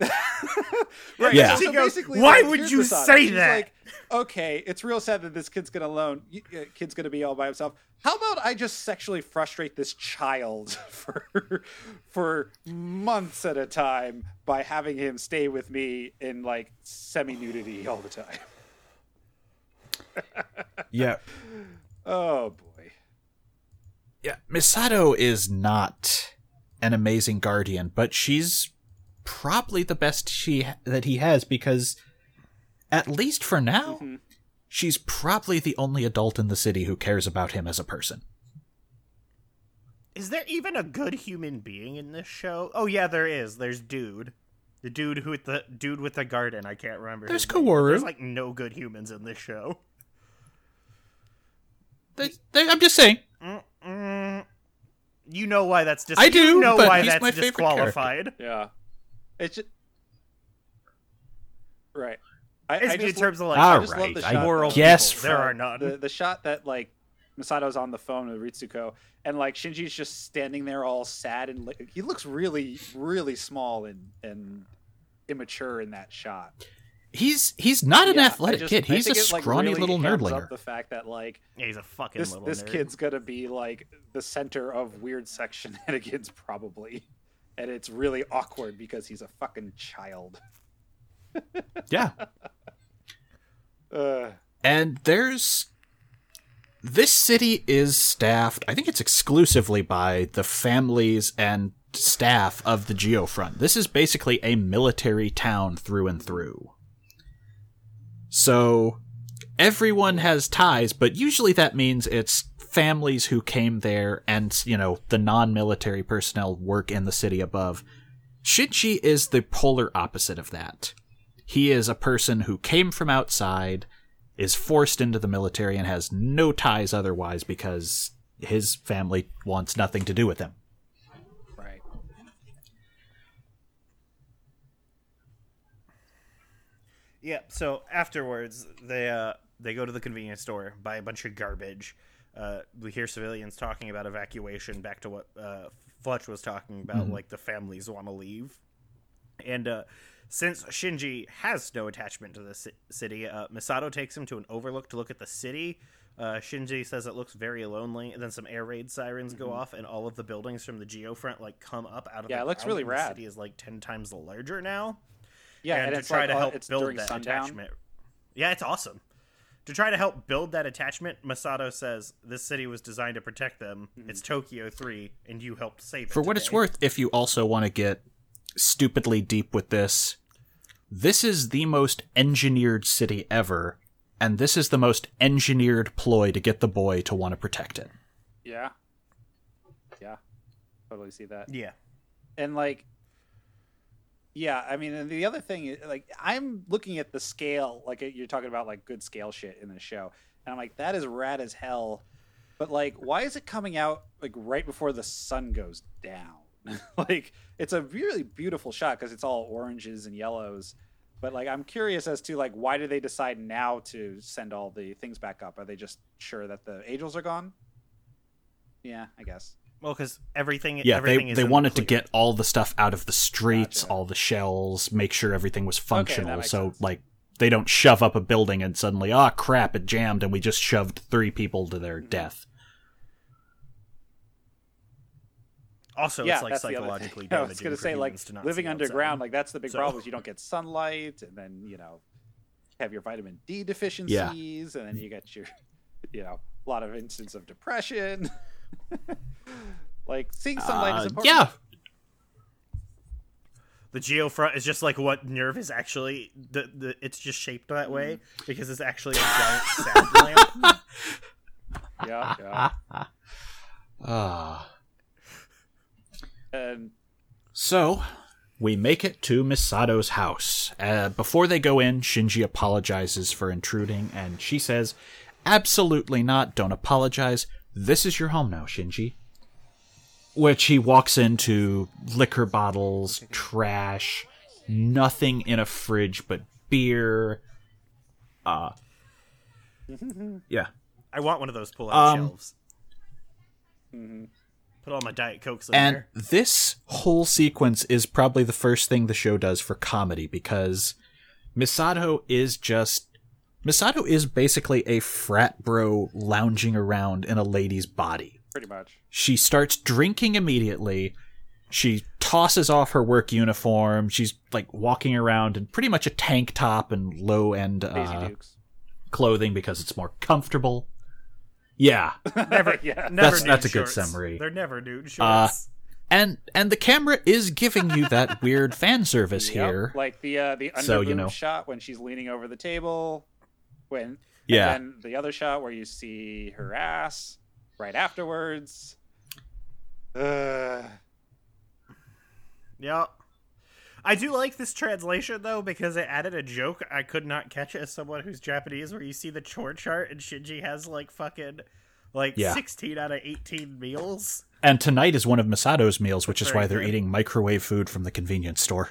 C: *laughs* right.
A: Yeah.
B: She goes,
C: basically,
B: "Why
C: like,
B: would you say that?"
C: Like, okay, it's real sad that this kid's gonna alone. uh, Kid's gonna be all by himself. How about I just sexually frustrate this child *laughs* for for months at a time by having him stay with me in like semi nudity all the time? *laughs*
A: Yeah.
C: Oh boy.
A: Yeah. Misato is not an amazing guardian, but she's probably the best she that he has because at least for now, she's probably the only adult in the city who cares about him as a person.
B: Is there even a good human being in this show? Oh yeah, there is. There's dude. The dude who with the dude with the garden, I can't remember.
A: There's
B: his
A: Kaworu.
B: There's like no good humans in this show.
A: They- they- I'm just saying.
B: Mm, you know why that's dis-
A: I do,
B: You know
A: but
B: why
A: he's
B: that's
A: my favorite
B: disqualified.
C: Yeah. It's just right. I,
B: It's
C: I
B: in
C: just
B: terms of like
A: All
C: I just love
A: right,
C: the
A: I
C: shot.
B: moral
A: guess
B: people. there are none.
C: The, the shot that like Misato's on the phone with Ritsuko, and like Shinji's just standing there all sad and like, he looks really, really small and and immature in that shot.
A: He's he's not an
C: Yeah,
A: athletic
C: just-
A: kid. He's a
C: think like,
A: scrawny
C: really
A: little
C: hams
A: nerdlinger.
C: Up the fact that like
B: Yeah, he's a fucking
C: this
B: little
C: this
B: nerd.
C: kid's gonna be like the center of weird sex *laughs* shenanigans probably, and it's really awkward because he's a fucking child.
A: Yeah. *laughs*
C: Uh,
A: And there's this city is staffed. I think it's exclusively by the families and staff of the Geofront. This is basically a military town through and through. So everyone has ties, but usually that means it's families who came there and, you know, the non-military personnel work in the city above. Shinji is the polar opposite of that. He is a person who came from outside, is forced into the military, and has no ties otherwise because his family wants nothing to do with him.
C: right.
B: Yeah. So afterwards, they uh, they go to the convenience store, buy a bunch of garbage. Uh, we hear civilians talking about evacuation. Back to what uh, Fletch was talking about, like the families want to leave. And uh, since Shinji has no attachment to the ci- city, uh, Misato takes him to an overlook to look at the city. Uh, Shinji says it looks very lonely, and then some air raid sirens go off, and all of the buildings from the geofront like come up out of
C: Yeah,
B: the
C: it looks really rad.
B: The city is like ten times larger now
C: Yeah,
B: and,
C: and,
B: to try
C: like,
B: to help build that
C: sundown.
B: attachment. Yeah, it's awesome. To try to help build that attachment, Misato says this city was designed to protect them.
C: Mm-hmm.
B: It's Tokyo 3, and you helped save it.
A: For what it's worth, if you also want to get stupidly deep with this, this is the most engineered city ever, and this is the most engineered ploy to get the boy to want to protect it.
C: Yeah, yeah, totally see that.
B: Yeah.
C: and like yeah i mean and the other thing is like i'm looking at the scale like uh, you're talking about like good scale shit in the show and i'm like that is rad as hell but like why is it coming out like right before the sun goes down? *laughs* Like it's a really beautiful shot because it's all oranges and yellows but like i'm curious as to like why do they decide now to send all the things back up? Are they just sure that the angels are gone? Yeah i guess
B: Well, because everything,
A: Yeah,
B: everything
A: they
B: is
A: they
B: in the
A: wanted to get all the stuff out of the streets,
C: Gotcha.
A: all the shells, make sure everything was functional.
C: makes
A: so
C: sense.
A: like they don't shove up a building and suddenly, oh crap, it jammed and we just shoved three people to
C: Mm-hmm.
A: their death.
B: Also,
C: yeah,
B: it's like
C: that's the other
B: psychologically
C: thing. *laughs* I was gonna say like
B: to
C: living underground,
B: outside.
C: like that's the big
B: So-
C: problem is you don't get sunlight, and then you know have your vitamin D deficiencies, and then you get your you know a lot of instances of depression. *laughs* like seeing sunlight is
A: Uh,
C: important.
A: yeah,
B: the geofront is just like what NERV is actually. The, the it's just shaped that way because it's actually a giant *laughs* sound lamp.
C: yeah, yeah.
A: Ah.
C: And
A: So, we make it to Misato's house. Uh, before they go in, Shinji apologizes for intruding, and she says, Absolutely not, don't apologize. This is your home now, Shinji. Which he walks into liquor bottles, trash, nothing in a fridge but beer. Uh, yeah.
B: I want one of those pull-out
A: Um,
B: shelves. Put all my diet cokes in
A: And
B: there.
A: this whole sequence is probably the first thing the show does for comedy because Misato is just Misato is basically a frat bro lounging around in a lady's body.
C: Pretty much.
A: She starts drinking immediately. She tosses off her work uniform. She's like walking around in pretty much a tank top and low end uh, clothing because it's more comfortable. Yeah. *laughs*
B: Never,
C: Yeah.
B: never
A: That's-
B: nude
A: that's a good
B: shorts.
A: summary.
B: They're never nude
A: Uh,
B: shorts.
A: and and the camera is giving you that *laughs* weird fan service
C: Yep,
A: here.
C: like the uh, the under
A: So, you know.
C: shot when she's leaning over the table, when
A: Yeah.
C: and then the other shot where you see her ass right afterwards. Uh,
B: Yeah. I do like this translation though because it added a joke I could not catch as someone who's Japanese where you see the chore chart and Shinji has like fucking like
A: Yeah.
B: 16 out of 18 meals.
A: And tonight is one of Misato's meals, which is why they're
B: good.
A: eating microwave food from the convenience store.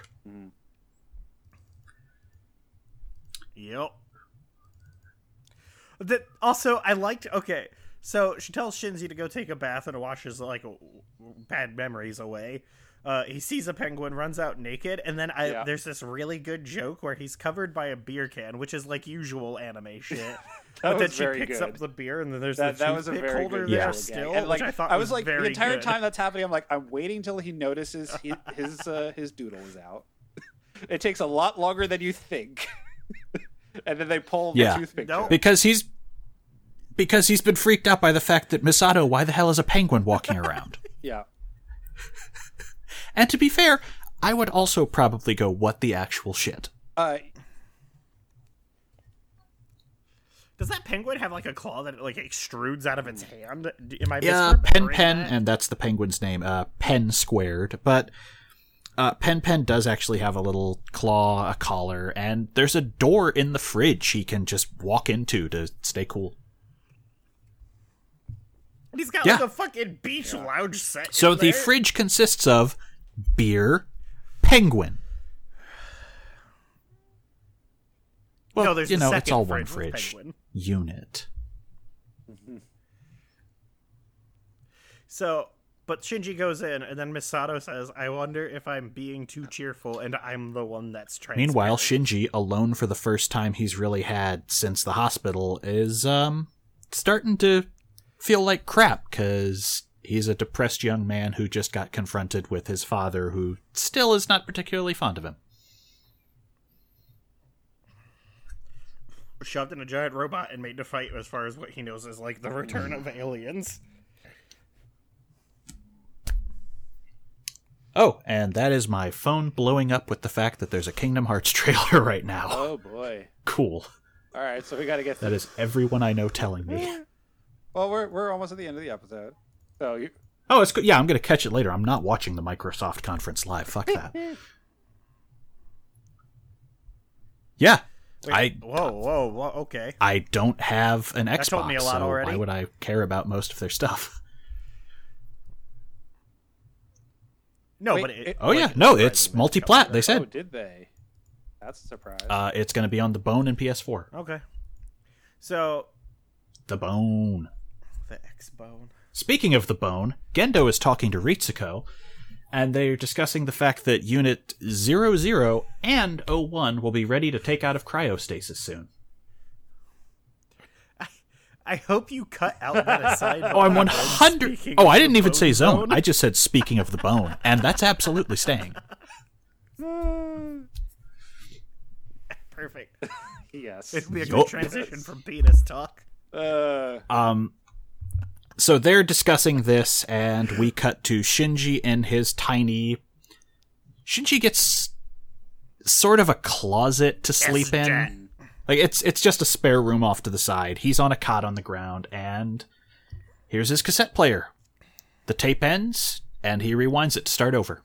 B: Yep. That also I liked okay. So she tells Shinji to go take a bath and wash his like bad memories away. Uh, he sees a penguin, runs out naked, and then I,
C: Yeah.
B: there's this really good joke where he's covered by a beer can, which is like usual anime *laughs* shit.
C: That
B: but then she
C: very
B: picks
C: good.
B: up the beer, and then there's
C: That,
B: the
C: that was a
B: toothpick
C: very
B: holder
C: good
B: there
C: visual
B: still.
C: And like
B: which I thought I
C: was, like the entire
B: good.
C: time that's happening, I'm like, I'm waiting till he notices he, his uh, his doodle is out. it takes a lot longer than you think, *laughs* and then they pull the toothpick.
B: Nope.
A: because he's because he's been freaked out by the fact that Misato, why the hell is a penguin walking around? *laughs*
C: Yeah,
A: and to be fair, I would also probably go, what the actual shit?
C: uh,
B: Does that penguin have like a claw that like extrudes out of its hand? D- Am I
A: Yeah, Pen Pen,
B: that?
A: and that's the penguin's name, uh, Pen squared. But uh, Pen Pen does actually have a little claw, a collar, and there's a door in the fridge he can just walk into to stay cool.
B: And he's got
A: Yeah.
B: like a fucking beach lounge set.
A: So
B: in
A: the
B: there.
A: fridge consists of beer, penguin. Well,
B: no, there's
A: you know, it's all
B: fridge
A: one fridge
B: penguin.
A: unit.
B: So, but Shinji goes in, and then Misato says, "I wonder if I'm being too cheerful, and I'm the one that's transparent."
A: Meanwhile, Shinji, alone for the first time he's really had since the hospital, is um starting to feel like crap because he's a depressed young man who just got confronted with his father, who still is not particularly fond of him.
B: shoved in a giant robot and made to fight, as far as what he knows is like the return of aliens.
A: Oh, and that is my phone blowing up with the fact that there's a Kingdom Hearts *laughs* trailer right now.
C: oh boy.
A: Cool.
C: All right, so we got to get.
A: That is everyone I know telling me. *laughs*
C: Well, we're we're almost at the end of the episode, so you,
A: Oh, it's good. Yeah, I'm going to catch it later. I'm not watching the Microsoft conference live. Fuck that. *laughs* Yeah. I
B: Whoa, whoa, whoa! Okay,
A: I don't have an Xbox,
B: told me a lot
A: so
B: already.
A: why would I care about most of their stuff?
B: no,
C: Wait,
B: but it,
C: it-
A: Oh
B: like,
A: yeah, no, it's
B: it
A: multi-plat. They
B: comes
C: oh,
A: said
C: did they? That's a surprise.
A: uh, it's going to be on the Bone and PS4.
B: Okay, so
A: The Bone.
B: The X bone.
A: Speaking of the Bone, Gendo is talking to Ritsuko, and they're discussing the fact that Unit 00 and 01 will be ready to take out of cryostasis soon. *laughs*
B: I hope you cut out that aside.
A: Oh, I'm 100. Oh, I didn't even
B: bone
A: say zone.
B: bone.
A: I just said speaking of the bone, and that's absolutely staying. *laughs*
B: Perfect.
C: yes.
B: It'd be a
A: Yup.
B: good transition from penis talk.
C: Uh,
A: Um, so they're discussing this, and we cut to Shinji in his tiny. Shinji gets sort of a closet to sleep in.
B: Jet.
A: Like it's it's just a spare room off to the side. He's on a cot on the ground, and here's his cassette player. The tape ends, and he rewinds it to start over.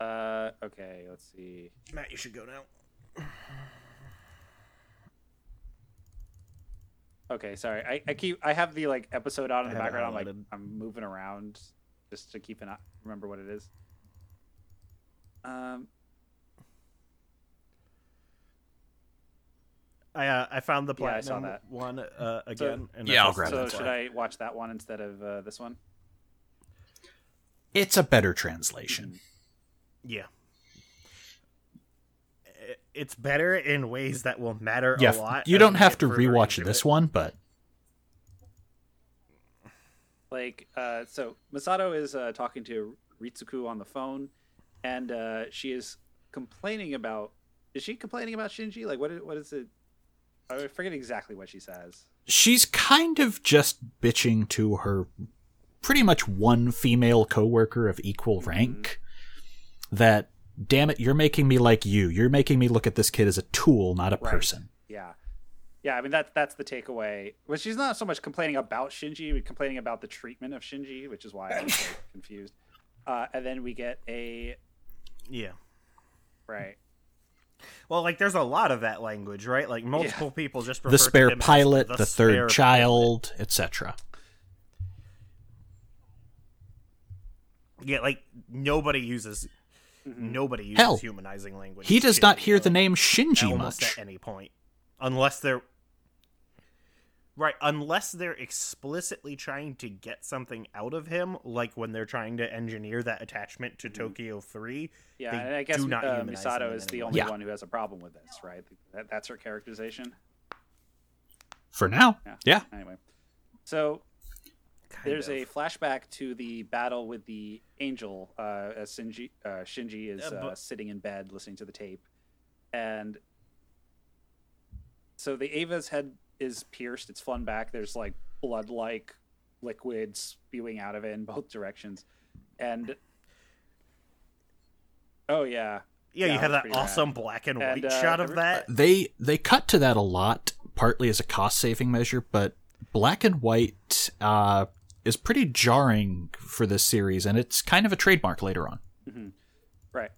C: uh, okay, let's see.
B: Matt, you should go now.
C: Okay, sorry. I, I keep I have the like episode on in
B: I
C: the background. I'm like. I'm moving around just to keep an eye, remember what it is. Um,
B: I uh, I found the
C: Yeah, I saw that.
B: one uh, again. and
A: Yeah, I'll grab
C: so
B: that's
C: should. I watch that one instead of uh, this one?
A: It's a better translation.
B: Yeah. I- It's better in ways that will matter
A: Yeah,
B: a lot.
A: you don't have to
B: further
A: rewatch this
B: it.
A: one, but
C: Like, uh, so Misato is uh, talking to Ritsuko on the phone, and uh, she is complaining about. Is she complaining about Shinji? Like, what? Is, what is it? I forget exactly what she says.
A: she's kind of just bitching to her pretty much one female coworker of equal rank that damn it you're making me like you you're making me look at this kid as a tool not a
C: Right.
A: person
C: Yeah, yeah. I mean, that's that's the takeaway. Well, she's not so much complaining about Shinji, but complaining about the treatment of Shinji, which is why I'm so *laughs* confused. Uh, and then we get a
B: Yeah.
C: right.
B: Well, like there's a lot of that language, right? Like multiple people just refer
A: the
B: to
A: spare
B: him as
A: pilot the,
B: spare
A: third child etc
B: Yeah, like nobody uses Nobody uses
A: Hell,
B: humanizing language.
A: He does
B: Shinji,
A: not hear
B: though,
A: the name Shinji
B: almost
A: much.
B: at any point, unless they're right. Unless they're explicitly trying to get something out of him, like when they're trying to engineer that attachment to Tokyo Three.
C: Yeah, and I guess
B: do not
C: uh, Misato is the only
A: Yeah.
C: one who has a problem with this, right? That, that's her characterization.
A: For now,
C: Yeah.
A: yeah.
C: Anyway, so
B: Kind
C: there's
B: of.
C: a flashback to the battle with the angel uh, as Shinji, uh, Shinji is
B: Uh,
C: uh,
B: but-
C: sitting in bed listening to the tape, and so the Eva's head is pierced. It's flung back. There's like blood-like liquid spewing out of it in both directions, and oh yeah,
B: yeah,
C: yeah,
B: you have that
C: pretty rad.
B: awesome black and
C: And,
B: white
C: uh,
B: shot of
C: every-
B: that.
A: They they cut to that a lot, partly as a cost saving measure, but black and white uh, is pretty jarring for this series, and it's kind of a trademark later on.
C: right.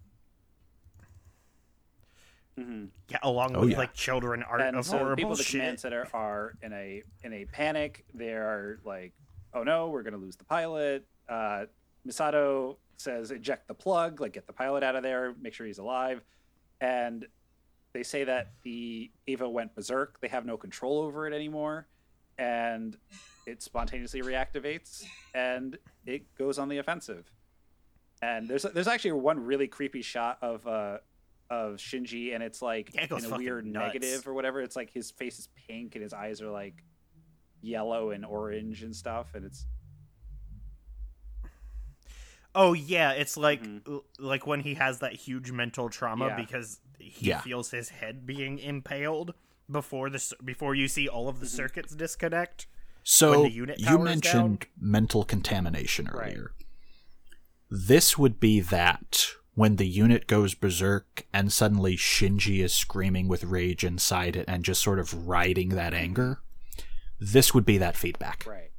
C: hmm
B: Yeah, along
A: Oh,
B: with
A: yeah.
B: like children art
C: and
B: of
C: so
B: horrible
C: people at the
B: shit.
C: command center are in a in a panic. They're like, "Oh no, we're gonna lose the pilot." Uh, Misato says, "Eject the plug, like get the pilot out of there, make sure he's alive." And they say that the Eva went berserk. They have no control over it anymore, and it spontaneously reactivates and it goes on the offensive. And there's there's actually one really creepy shot of uh of Shinji, and it's like
B: Yeah, it
C: in a weird
B: nuts.
C: negative or whatever. It's like his face is pink and his eyes are like yellow and orange and stuff, and it's
B: Oh yeah, it's like
C: Mhm.
B: like when he has that huge mental trauma
C: Yeah.
B: because he
A: Yeah.
B: feels his head being impaled before the before you see all of the circuits disconnect.
A: So
B: the unit
A: you
B: powers
A: mentioned mental contamination
C: Right.
A: earlier. This would be that when the unit goes berserk and suddenly Shinji is screaming with rage inside it and just sort of riding that anger. This would be that feedback.
C: right.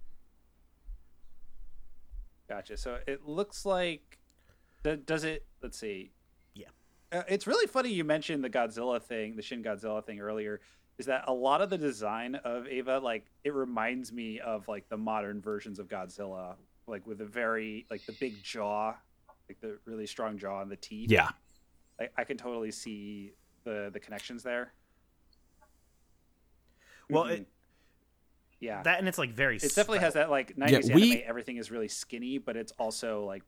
C: Gotcha. So it looks like th- does it? Let's see.
B: Yeah.
C: Uh, it's really funny you mentioned the Godzilla thing, the Shin Godzilla thing earlier. Is that a lot of the design of Eva, like it reminds me of like the modern versions of Godzilla, like with a very like the big jaw, like the really strong jaw and the teeth.
A: Yeah.
C: I, I can totally see the the connections there.
B: Well,
C: Mhm.
B: it,
C: yeah,
B: that and it's like very.
C: it definitely has that like
A: Yeah,
C: 90s
A: we-
C: anime. Everything is really skinny, but it's also like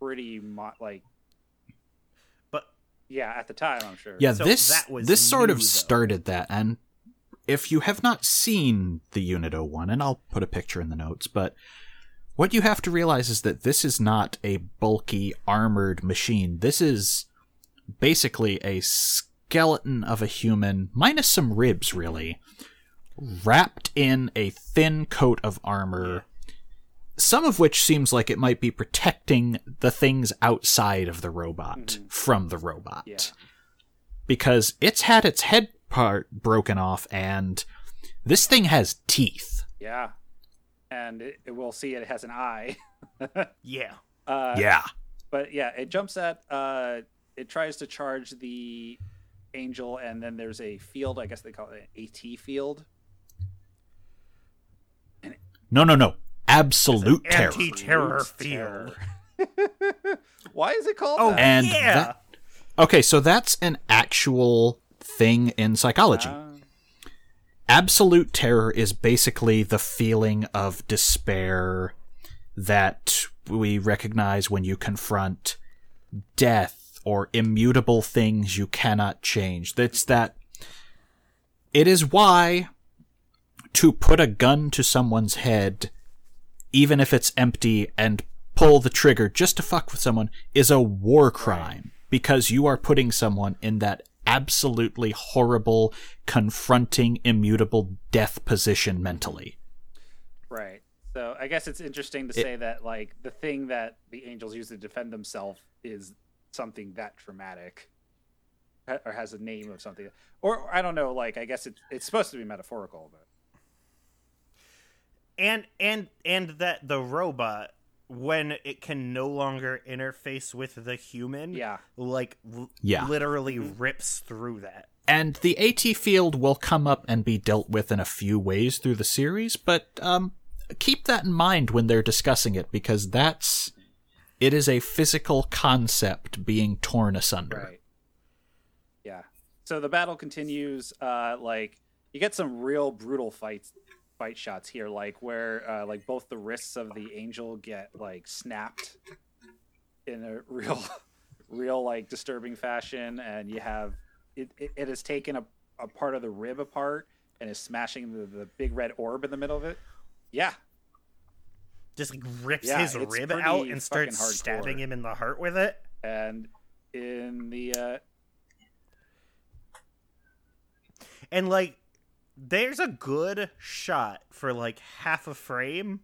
C: pretty mo- like yeah. At the time, I'm sure.
A: Yeah,
B: So
A: this
B: that was
A: this sort
B: new,
A: of
B: though.
A: started that and if you have not seen the Unit 01 and I'll put a picture in the notes, but what you have to realize is that this is not a bulky armored machine. This is basically a skeleton of a human minus some ribs really wrapped in a thin coat of armor. Some of which seems like it might be protecting the things outside of the robot from the robot
C: Yeah.
A: because it's had its head part broken off and this thing has teeth.
C: Yeah, and it, it- we'll see it has an eye. *laughs*
B: yeah,
C: uh,
A: yeah.
C: but yeah, it jumps at. Uh, it tries to charge the angel, and then there's a field. I guess they call it an AT field.
A: No, no, no. Absolute terror.
B: anti-terror
C: Terror.
B: field. *laughs*
C: Why is it called
B: Oh
C: that?
A: And
B: yeah,
A: that- Okay, so that's an actual thing in psychology.
C: Uh,
A: Absolute terror is basically the feeling of despair that we recognize when you confront death or immutable things you cannot change. That's that. It is why to put a gun to someone's head, even if it's empty, and pull the trigger just to fuck with someone is a war crime because you are putting someone in that absolutely horrible, confronting, immutable death position mentally.
C: Right. So I guess it's interesting to say that like the thing that the angels use to defend themselves is something that traumatic, or has a name of something, or I don't know. Like I guess it's it's supposed to be metaphorical, but
B: and and and that the robot when it can no longer interface with the human,
C: yeah,
B: like l-
A: Yeah.
B: literally rips through that.
A: And the AT field will come up and be dealt with in a few ways through the series, but um, keep that in mind when they're discussing it because that's It is a physical concept being torn asunder.
C: Right. Yeah. So the battle continues. Uh, like you get some real brutal fights, fight shots here, like where uh, like both the wrists of the angel get like snapped in a *laughs* real, real like disturbing fashion, and you have it. It, it has taken a, a part of the rib apart and is smashing the, the big red orb in the middle of it. Yeah.
B: Just like rips
C: Yeah,
B: his rib out and starts
C: hardcore.
B: stabbing him in the heart with it.
C: And in the uh,
B: And like there's a good shot for like half a frame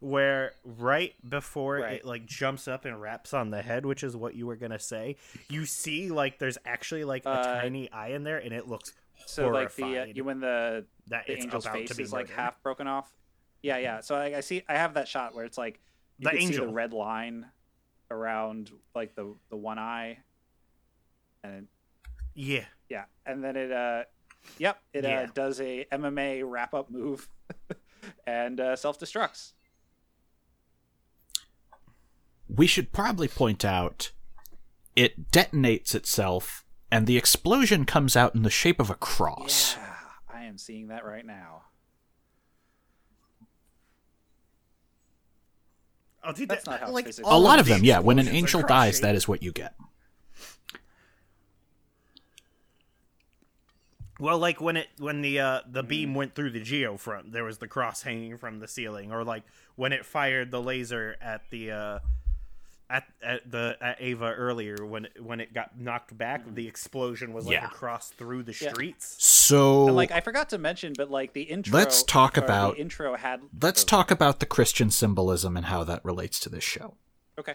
B: where right before
C: Right.
B: it like jumps up and wraps on the head, which is what you were gonna say, you see like there's actually like a
C: Uh,
B: tiny eye in there and it looks
C: so like the uh, you when the
B: that
C: the angel's face is like half broken off. Yeah, yeah. So I, I see. I have that shot where it's like you
B: The
C: can see
B: angel.
C: the red line around like the the one eye, and
B: Yeah.
C: yeah, and then it uh, yep, it
B: Yeah.
C: uh, does a MMA wrap up move, *laughs* and uh, self destructs.
A: We should probably point out it detonates itself, and the explosion comes out in the shape of a cross.
C: Yeah, I am seeing that right now.
B: Oh, dude,
C: That's
B: that-
C: not how
B: like
C: physics
A: A lot of them, yeah. When an angel dies, that is what you get.
B: Well, like when it when the uh,
C: Mm-hmm.
B: the beam went through the geofront, there was the cross hanging from the ceiling, or like when it fired the laser at the uh, at at the at Eva earlier when it, when it got knocked back, the explosion was like
A: Yeah.
B: a cross through the
C: Mm-hmm. Yeah.
B: streets.
A: So
C: And like I forgot to mention, but like the intro.
A: Let's talk
C: or the
A: about-
C: intro had.
A: let's talk about the Christian symbolism and how that relates to this show.
C: Okay.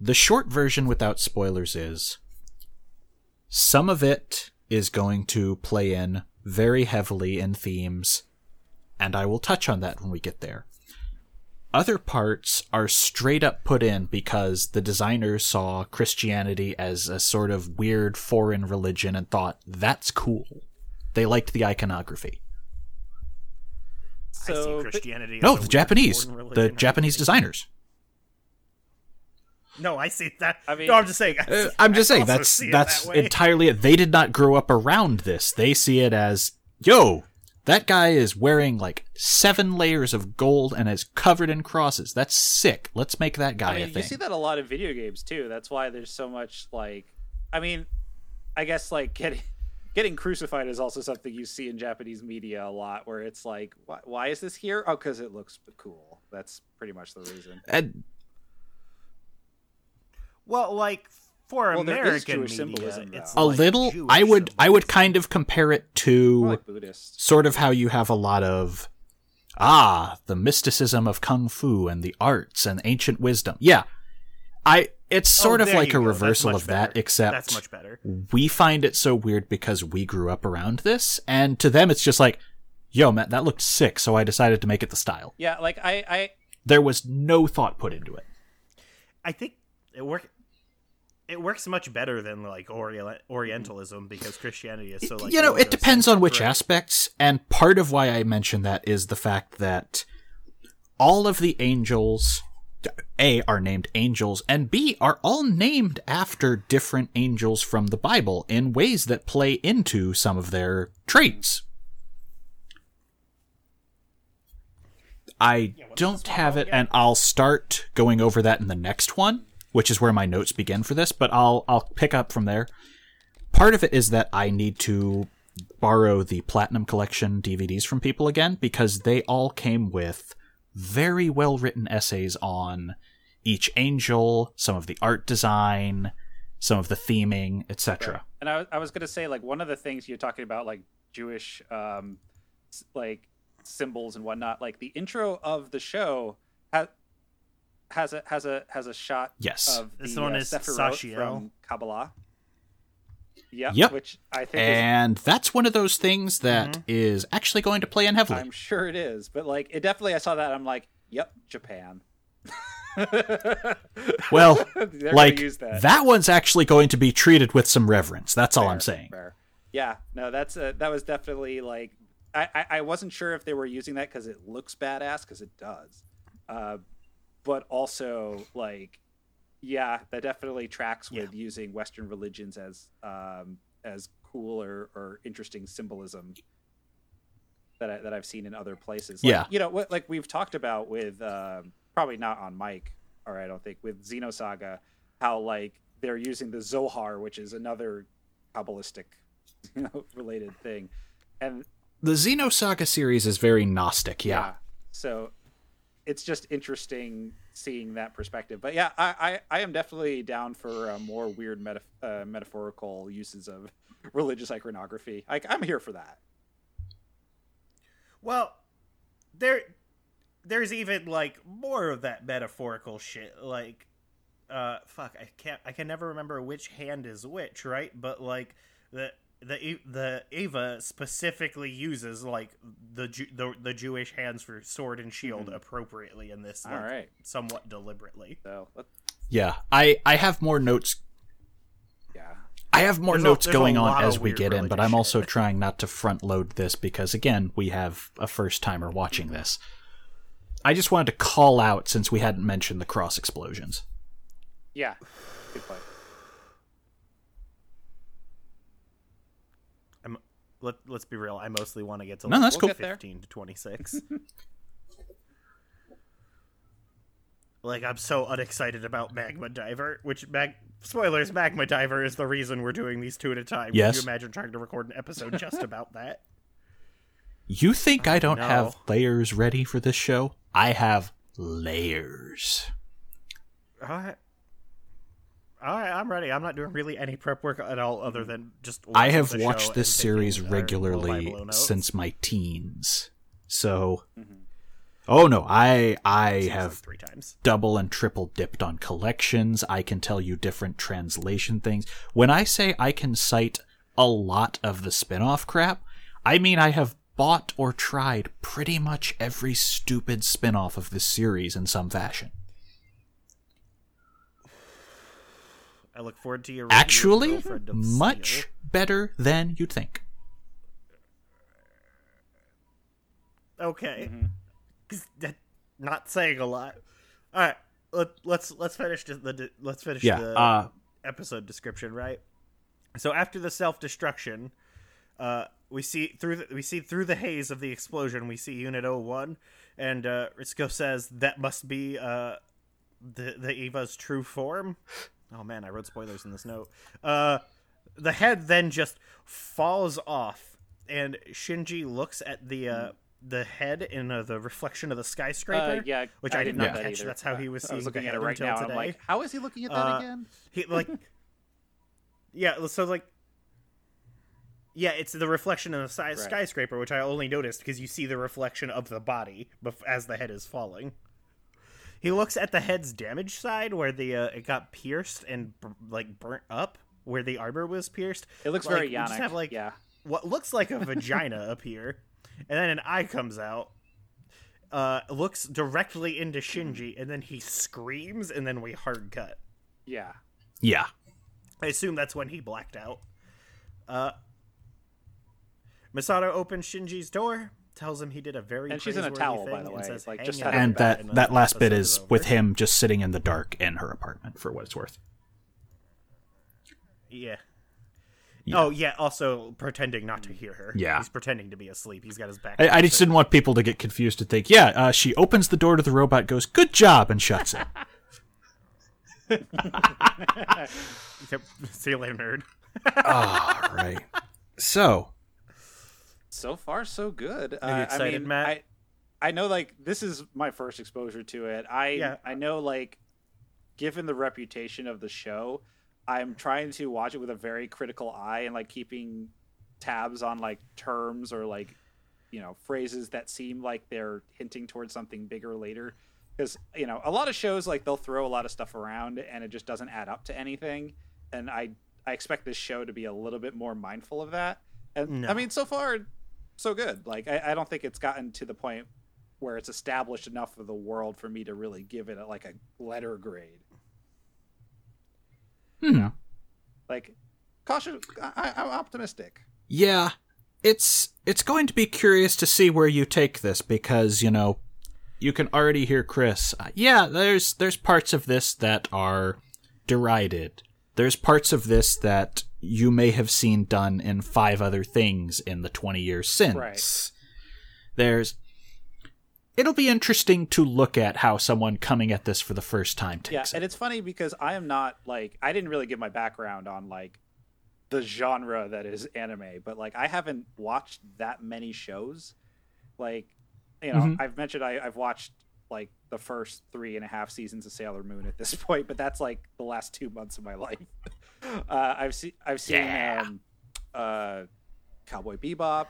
A: The short version without spoilers is some of it is going to play in very heavily in themes, and I will touch on that when we get there. Other parts are straight up put in because the designers saw Christianity as a sort of weird foreign religion and thought, that's cool. They liked the iconography.
B: I
C: So,
B: see
C: but-
B: Christianity. as
A: No,
B: a
A: the
B: weird
A: Japanese, the. Japanese designers.
B: No, I see that.
C: I mean-
B: no, I'm just saying. I
A: Uh,
B: see-
A: I'm just
B: I
A: saying that's that's
B: that
A: entirely it. They did not grow up around this. They see it as yo, that guy is wearing like seven layers of gold and is covered in crosses. That's sick. Let's make that guy
C: I mean,
A: a
C: you see that a lot in video games too. That's why there's so much like, I mean, I guess like *laughs* getting getting crucified is also something you see in Japanese media a lot, where it's like, why, why is this here? Oh, because it looks cool. That's pretty much the reason.
A: And
B: Well, like for
C: Well,
B: American
C: Jewish
B: media,
C: symbolism,
B: it's
A: a
B: like
A: little,
B: Jewish
A: I would I would kind of compare it to
C: like Buddhist.
A: sort of how you have a lot of ah the mysticism of kung fu and the arts and ancient wisdom. Yeah, I it's sort
B: Oh,
A: of like a
B: go.
A: Reversal
B: much
A: of that, except
B: that's much better.
A: we find it so weird because we grew up around this, and to them it's just like, yo, man, that looked sick, so I decided to make it the style.
C: Yeah, like I, I
A: There was no thought put into it.
B: I think it work. It works much better than like Orient- Orientalism because Christianity is so like
A: you know, it depends on which
B: right?
A: aspects, and part of why I mention that is the fact that all of the angels, A, are named angels, and B, are all named after different angels from the Bible in ways that play into some of their traits. I don't have it, and I'll start going over that in the next one, which is where my notes begin for this, but I'll I'll pick up from there part of it is that I need to borrow the Platinum Collection DVDs from people again because they all came with very well written essays on each angel, some of the art design, some of the theming, etc.
C: and I, I was gonna say like one of the things you're talking about like Jewish um like symbols and whatnot. Like the intro of the show has has a has a has a shot
A: Yes.
C: of the
B: This one
C: uh,
B: is
C: Sephirot
B: Sachiel.
C: from Kabbalah. Yep,
A: Yep.
C: which I think is,
A: And that's one of those things that is actually going to play in heavily.
C: I'm sure it is, but like it definitely I saw that I'm like, yep, Japan. *laughs*
A: well, *laughs* like that.
C: that.
A: one's actually going to be treated with some reverence. That's all I'm saying.
C: fair. Yeah, no, that's a, that was definitely like I, I I wasn't sure if they were using that because it looks badass because it does, uh, but also like yeah, that definitely tracks
B: Yeah.
C: with using Western religions as um, as cool or, or interesting symbolism that I, that I've seen in other places. Like,
A: Yeah.
C: you know what like we've talked about with um, probably not on Mike or I don't think with Xenosaga how like they're using the Zohar, which is another kabbalistic *laughs* you know related thing, and
A: The Xenosaga series is very Gnostic, yeah.
C: so it's just interesting seeing that perspective. But yeah, I, I, I am definitely down for uh, more weird uh, metaphorical uses of *laughs* religious iconography. I, I'm here for that.
B: Well, there, there's even like more of that metaphorical shit. Like, uh, fuck, I can't, I can never remember which hand is which, right? But like the the the Eva specifically uses like the Ju- the, the Jewish hands for sword and shield mm-hmm. appropriately in this,
C: All
B: like,
C: right.
B: somewhat deliberately.
C: So let,
A: Yeah. I, I have more notes
C: yeah,
A: I have more
B: There's
A: notes
B: a
A: going on as we get in, but I'm
B: shit.
A: also *laughs* trying not to front load this because again, we have a first timer watching mm-hmm. this. I just wanted to call out since we hadn't mentioned the cross explosions.
C: yeah, good point.
B: I'm, let, let's be real. I mostly want to get to
A: No,
B: like,
A: that's
C: We'll
A: cool.
C: get there.
B: 15 to 26. *laughs* like I'm so unexcited about Magma Diver, which mag spoilers Magma Diver is the reason we're doing these two at a time.
A: Yes.
B: Can you imagine trying to record an episode just *laughs* about that?
A: You think I oh, don't
B: no.
A: have layers ready for this show? I have layers.
B: Right. All right, I'm ready. I'm not doing really any prep work at all other mm. than just
A: I have
B: the show
A: watched this series
B: taking, little
A: regularly
B: Bible notes.
A: since my teens. So mm-hmm. Oh no, I I
B: Seems like
A: have
B: three times.
A: double and triple dipped on collections. I can tell you different translation things. When I say I can cite a lot of the spin-off crap, I mean I have bought or tried pretty much every stupid spin-off of this series in some fashion.
B: I look forward to your review
A: Actually,
B: Girlfriend
A: much
B: Steel.
A: better than you'd think.
B: Okay. 'Cause that not saying a lot. All right. Let, let's let's finish the, the let's finish
A: Yeah.
B: the
A: Uh
B: episode description, right? So after the self destruction, uh, we see through the, we see through the haze of the explosion, we see Unit 01, and uh, Ritsuko says that must be uh, the the Eva's true form. Oh man, I wrote spoilers in this note. Uh, the head then just falls off, and Shinji looks at the uh, the head in uh, the reflection of the skyscraper.
C: Uh, yeah,
B: which I, did
C: didn't
B: not
C: know that
B: catch. That's how he was
C: I was looking
B: the
C: at it right now.
B: today.
C: I'm like, how is he looking at that
B: Uh,
C: again?
B: He like *laughs* Yeah, so like Yeah, it's the reflection of the sky- skyscraper which I only noticed because you see the reflection of the body bef- as the head is falling. He looks at the head's damaged side where the uh, it got pierced and b- like burnt up where the armor was pierced.
C: It looks
B: Like,
C: very
B: we just
C: Yannick.
B: have, like,
C: yeah.
B: what looks like a vagina *laughs* up here, and then an eye comes out. Uh, looks directly into Shinji, and then he screams, and then we hard cut.
C: Yeah.
A: yeah.
B: I assume that's when he blacked out. Uh, Misato opens Shinji's door, tells him he did a very
C: And she's in a towel, by the
B: and
C: way,
B: says,
C: like, just
B: in
C: out
A: And that
B: and
A: that last bit is
B: over.
A: with him just sitting in the dark in her apartment for what it's worth.
B: Yeah.
A: Yeah.
B: Oh yeah. Also pretending not to hear her.
A: Yeah.
B: He's pretending to be asleep. He's got his back.
A: I, I just didn't want people to get confused and think, yeah, uh, she opens the door to the robot, goes, good job, and shuts it. *laughs* *laughs*
B: Yep. See you later, nerd.
A: All right. So,
C: So far, so good.
B: Are you
C: Uh,
B: excited,
C: I mean,
B: Matt?
C: I, I know, like, this is my first exposure to it. I,
B: Yeah.
C: I know, like, given the reputation of the show, I'm trying to watch it with a very critical eye and like keeping tabs on like terms or like, you know, phrases that seem like they're hinting towards something bigger later. Because you know, a lot of shows like they'll throw a lot of stuff around and it just doesn't add up to anything. And I, I expect this show to be a little bit more mindful of that. And
B: No.
C: I mean, so far, so good. Like, I, I don't think it's gotten to the point where it's established enough of the world for me to really give it a, like a letter grade.
A: hmm.
C: Like, cautious. I, I'm optimistic.
A: Yeah, it's it's going to be curious to see where you take this because you know you can already hear Chris. Uh, yeah, there's there's parts of this that are derided. There's parts of this that you may have seen done in five other things in the 20 years since.
C: Right.
A: There's it'll be interesting to look at how someone coming at this for the first time takes
C: yeah
A: takes
C: and it's funny because i am not like i didn't really give my background on like the genre that is anime but like i haven't watched that many shows like you know
A: Mhm.
C: i've mentioned I, i've watched like the first three and a half seasons of sailor moon at this *laughs* point but that's like the last two months of my life *laughs* uh, i've seen i've seen
A: Yeah.
C: um, uh, cowboy bebop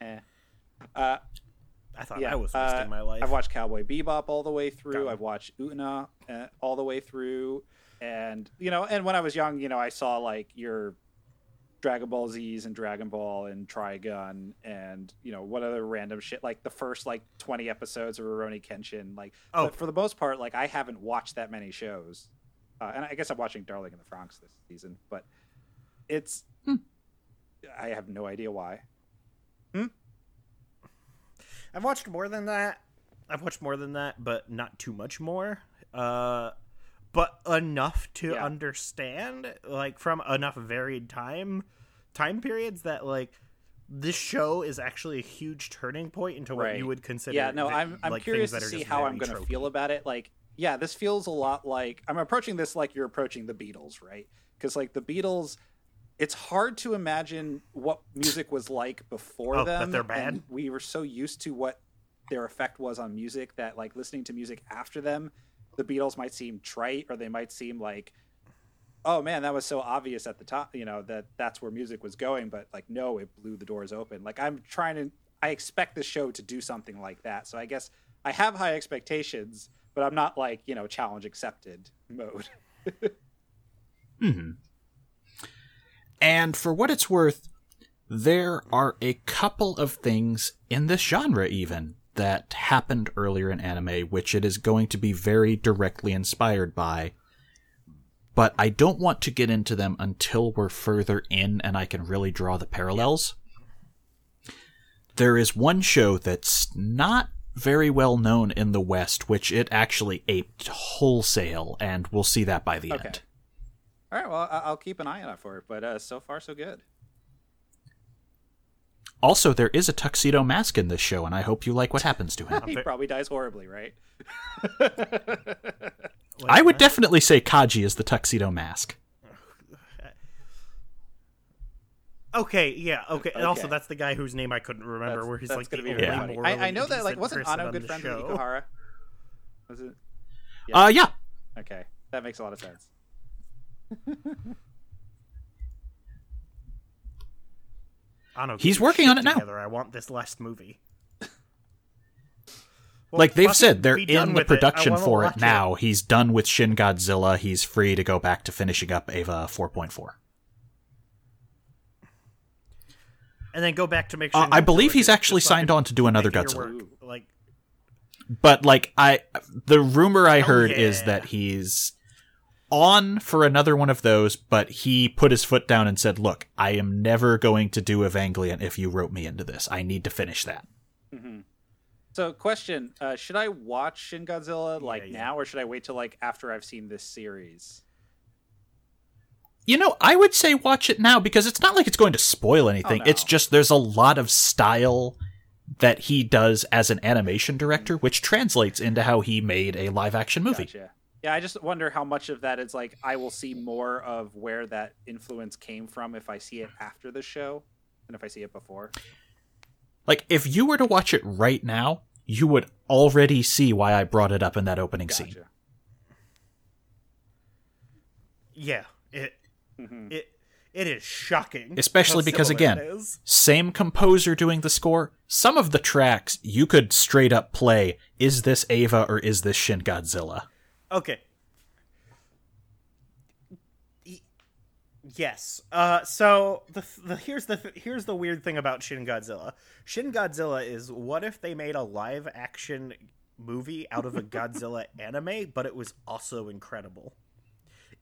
C: eh. uh,
B: I thought
C: yeah,
B: I was
C: uh,
B: wasting my life.
C: I've watched Cowboy Bebop all the way through. I've watched Utena uh, all the way through, and you know, and when I was young, you know, I saw like your Dragon Ball Z's and Dragon Ball and Trigun and you know what other random shit like the first like twenty episodes of Rurouni Kenshin. Like,
B: Oh.
C: but for the most part, like I haven't watched that many shows, uh, and I guess I'm watching Darling in the Franxx this season, but it's I have no idea why.
B: I've watched more than that. I've watched more than that, but not too much more. Uh, but enough to
C: Yeah.
B: understand, like from enough varied time time periods that like this show is actually a huge turning point into what
C: Right.
B: you would consider.
C: yeah no i'm, I'm
B: like,
C: curious to see how i'm going to feel about it like yeah this feels a lot like i'm approaching this like you're approaching the beatles right because like the beatles it's hard to imagine what music was like before
B: Oh, that
C: them
B: they're bad?
C: we were so used to what their effect was on music that like listening to music after them the beatles might seem trite or they might seem like oh man that was so obvious at the top you know that that's where music was going but like no it blew the doors open like i'm trying to i expect the show to do something like that so i guess i have high expectations but i'm not like you know challenge accepted mode *laughs*
A: hmm And for what it's worth, there are a couple of things in this genre even that happened earlier in anime which it is going to be very directly inspired by. But I don't want to get into them until we're further in and I can really draw the parallels. There is one show that's not very well known in the West, which it actually aped wholesale, and we'll see that by the
C: Okay.
A: end.
C: all right well I- i'll keep an eye out for it but uh so far so good
A: Also, there is a tuxedo mask in this show, and I hope you like what happens to him. *laughs*
C: he probably dies horribly right *laughs*
A: I would definitely say Kaji is the tuxedo mask.
B: Okay, yeah, okay. And also, that's the guy whose name I couldn't remember.
C: That's-
B: where he's like the
C: gonna
B: only
C: be
A: really
C: funny.
B: morally
C: I, I know that like wasn't
B: person
C: Anno good
B: the
C: friends with
B: show.
C: Ikuhara? Was it? Yeah.
A: Uh, yeah.
C: Okay, that makes a lot of sense. *laughs*
B: Anno,
A: He's working on it now.
B: together. I want this last movie. *laughs* Well,
A: like they've said, they're in the
B: with it.
A: Production for it
B: watch
A: now. He's done with Shin Godzilla. He's free to go back to finishing up Eva 4.4.
B: and then go back to make
A: Uh,
B: sure.
A: I believe he's actually signed on to do another Godzilla.
B: work, Like,
A: But like I the rumor I
B: Oh,
A: heard is that he's on for another one of those, but he put his foot down and said, "Look, I am never going to do Evangelion if you wrote me into this. I need to finish that."
C: hmm So, question: uh, Should I watch Shin Godzilla like
B: Yeah, yeah.
C: now, or should I wait till like after I've seen this series?
A: You know, I would say watch it now because it's not like it's going to spoil anything.
C: Oh, no.
A: It's just there's a lot of style that he does as an animation director, mm-hmm. which translates into how he made a live action movie.
C: Gotcha. Yeah, I just wonder how much of that is like I will see more of where that influence came from if I see it after the show than if I see it before.
A: Like, if you were to watch it right now, you would already see why I brought it up in that opening scene.
B: Yeah, it
C: Mhm.
B: it it is shocking.
A: Especially because, again. Same composer doing the score. Some of the tracks you could straight up play. Is this Eva or is this Shin Godzilla?
B: Okay. Yes. Uh, so the, the here's the here's the weird thing about Shin Godzilla. Shin Godzilla is what if they made a live action movie out of a Godzilla *laughs* anime, but it was also incredible.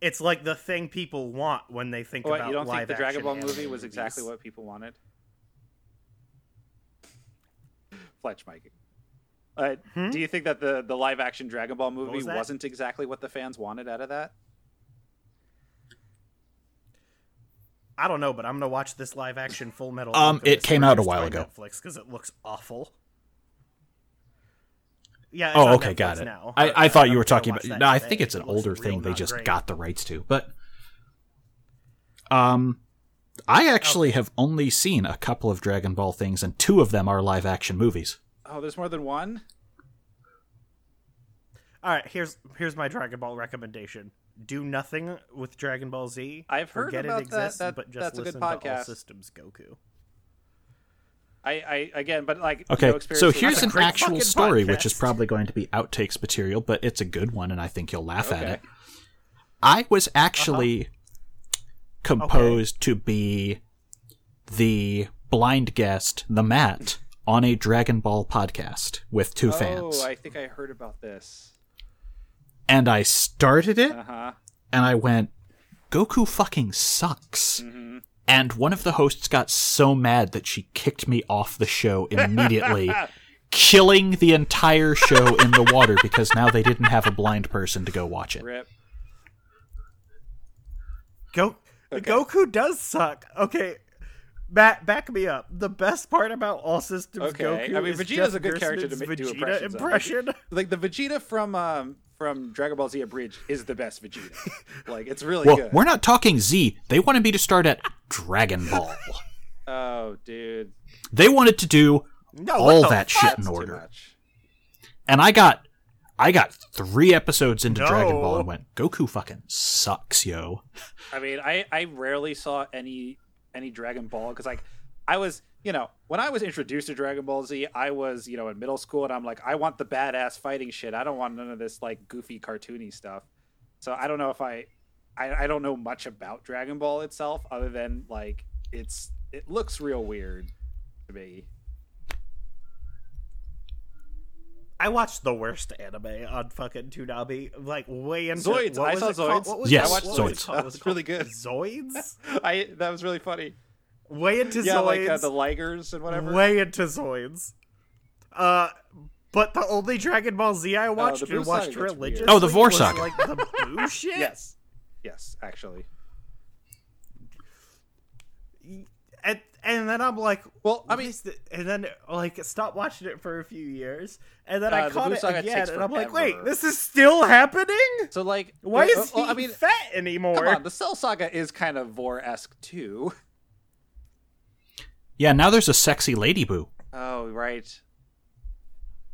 B: It's like the thing people want when they think
C: What,
B: about
C: you don't
B: live
C: think the Dragon Ball movie was exactly
B: movies.
C: what people wanted? Fletch Mike. Uh, Do you think that the the live action Dragon Ball movie
B: was
C: wasn't exactly what the fans wanted out of that?
B: I don't know, but I'm gonna watch this live action Full Metal.
A: Um, it came out a while ago.
B: Netflix because it looks awful. Yeah. it's
A: Oh,
B: on
A: okay,
B: Netflix
A: got it.
B: now.
A: I, I thought you were talking about. No, I think it's an
B: It
A: older thing. They just
B: great.
A: got the rights to. But, um, I actually have only seen a couple of Dragon Ball things, and two of them are live action movies.
C: Oh, there's more than one.
B: All right, here's here's my Dragon Ball recommendation. Do nothing with Dragon Ball Z.
C: I've heard
B: Forget
C: about
B: it
C: that.
B: exists,
C: That-
B: but just
C: that's a good
B: listen to All. Systems Goku.
C: I, I again, but like
A: Okay,
C: no experience
A: so here's an actual
B: fucking
A: story, which is probably going to be outtakes material, but it's a good one, and I think you'll laugh at it. I was actually
B: Uh-huh.
A: composed to be the blind guest, the Matt, on a Dragon Ball podcast with two fans.
C: Oh, I think I heard about this.
A: and I started it,
C: Uh huh.
A: and I went, Goku fucking sucks.
C: Mm-hmm.
A: And one of the hosts got so mad that she kicked me off the show immediately, *laughs* killing the entire show in the water because now they didn't have a blind person to go watch it.
C: Rip.
B: Go Goku does suck. Okay. Back, back me up. The best part about All Systems
C: Okay,
B: Goku
C: I mean,
B: is
C: Vegeta's
B: Jeff
C: a good character to
B: make,
C: ma- do
B: Vegeta
C: impressions of.
B: impression.
C: Like the Vegeta from um from Dragon Ball Z Abridged is the best Vegeta. *laughs* like it's really
A: Well,
C: good.
A: we're not talking Z. They wanted me to start at Dragon Ball. *laughs*
C: Oh, dude,
A: They wanted to do
B: No,
A: all that
B: fuck?
A: shit in order. And I got I got three episodes into
B: No.
A: Dragon Ball and went, Goku fucking sucks, yo.
C: I mean, I I rarely saw any any Dragon Ball because like I was you know when I was introduced to Dragon Ball Z, I was you know in middle school and I'm like I want the badass fighting shit. I don't want none of this like goofy cartoony stuff. So I don't know if I I, I don't know much about Dragon Ball itself other than like it's it looks real weird to me.
B: I watched the worst anime on fucking Toonami, like way into
C: Zoids.
B: What
C: I
B: was
C: saw
B: it called?
C: Zoids.
B: What was
A: Yes,
B: it- what
A: Zoids.
B: called?
C: That
B: Was
C: was really good.
B: Zoids. *laughs*
C: I that was really funny.
B: Way into
C: Yeah,
B: Zoids.
C: like uh, the Ligers and whatever.
B: Way into Zoids. Uh, but the only Dragon Ball Z I watched
C: Oh, the
B: and watched
C: saga weird.
B: religiously
A: Oh, the Vorsak.
B: like the Boo *laughs* shit.
C: yes, yes, actually.
B: And and then I'm like,
C: Well, I mean-
B: the- and then like stop watching it for a few years, and then
C: Uh,
B: I
C: the
B: caught
C: Buu
B: it again,
C: takes
B: and I'm like, wait, this is still happening?
C: So like,
B: Why is he
C: well, I mean,
B: fat anymore?
C: come on, the Cell Saga is kind of Vor esque too.
A: Yeah, now there's a sexy lady boo.
C: Oh right.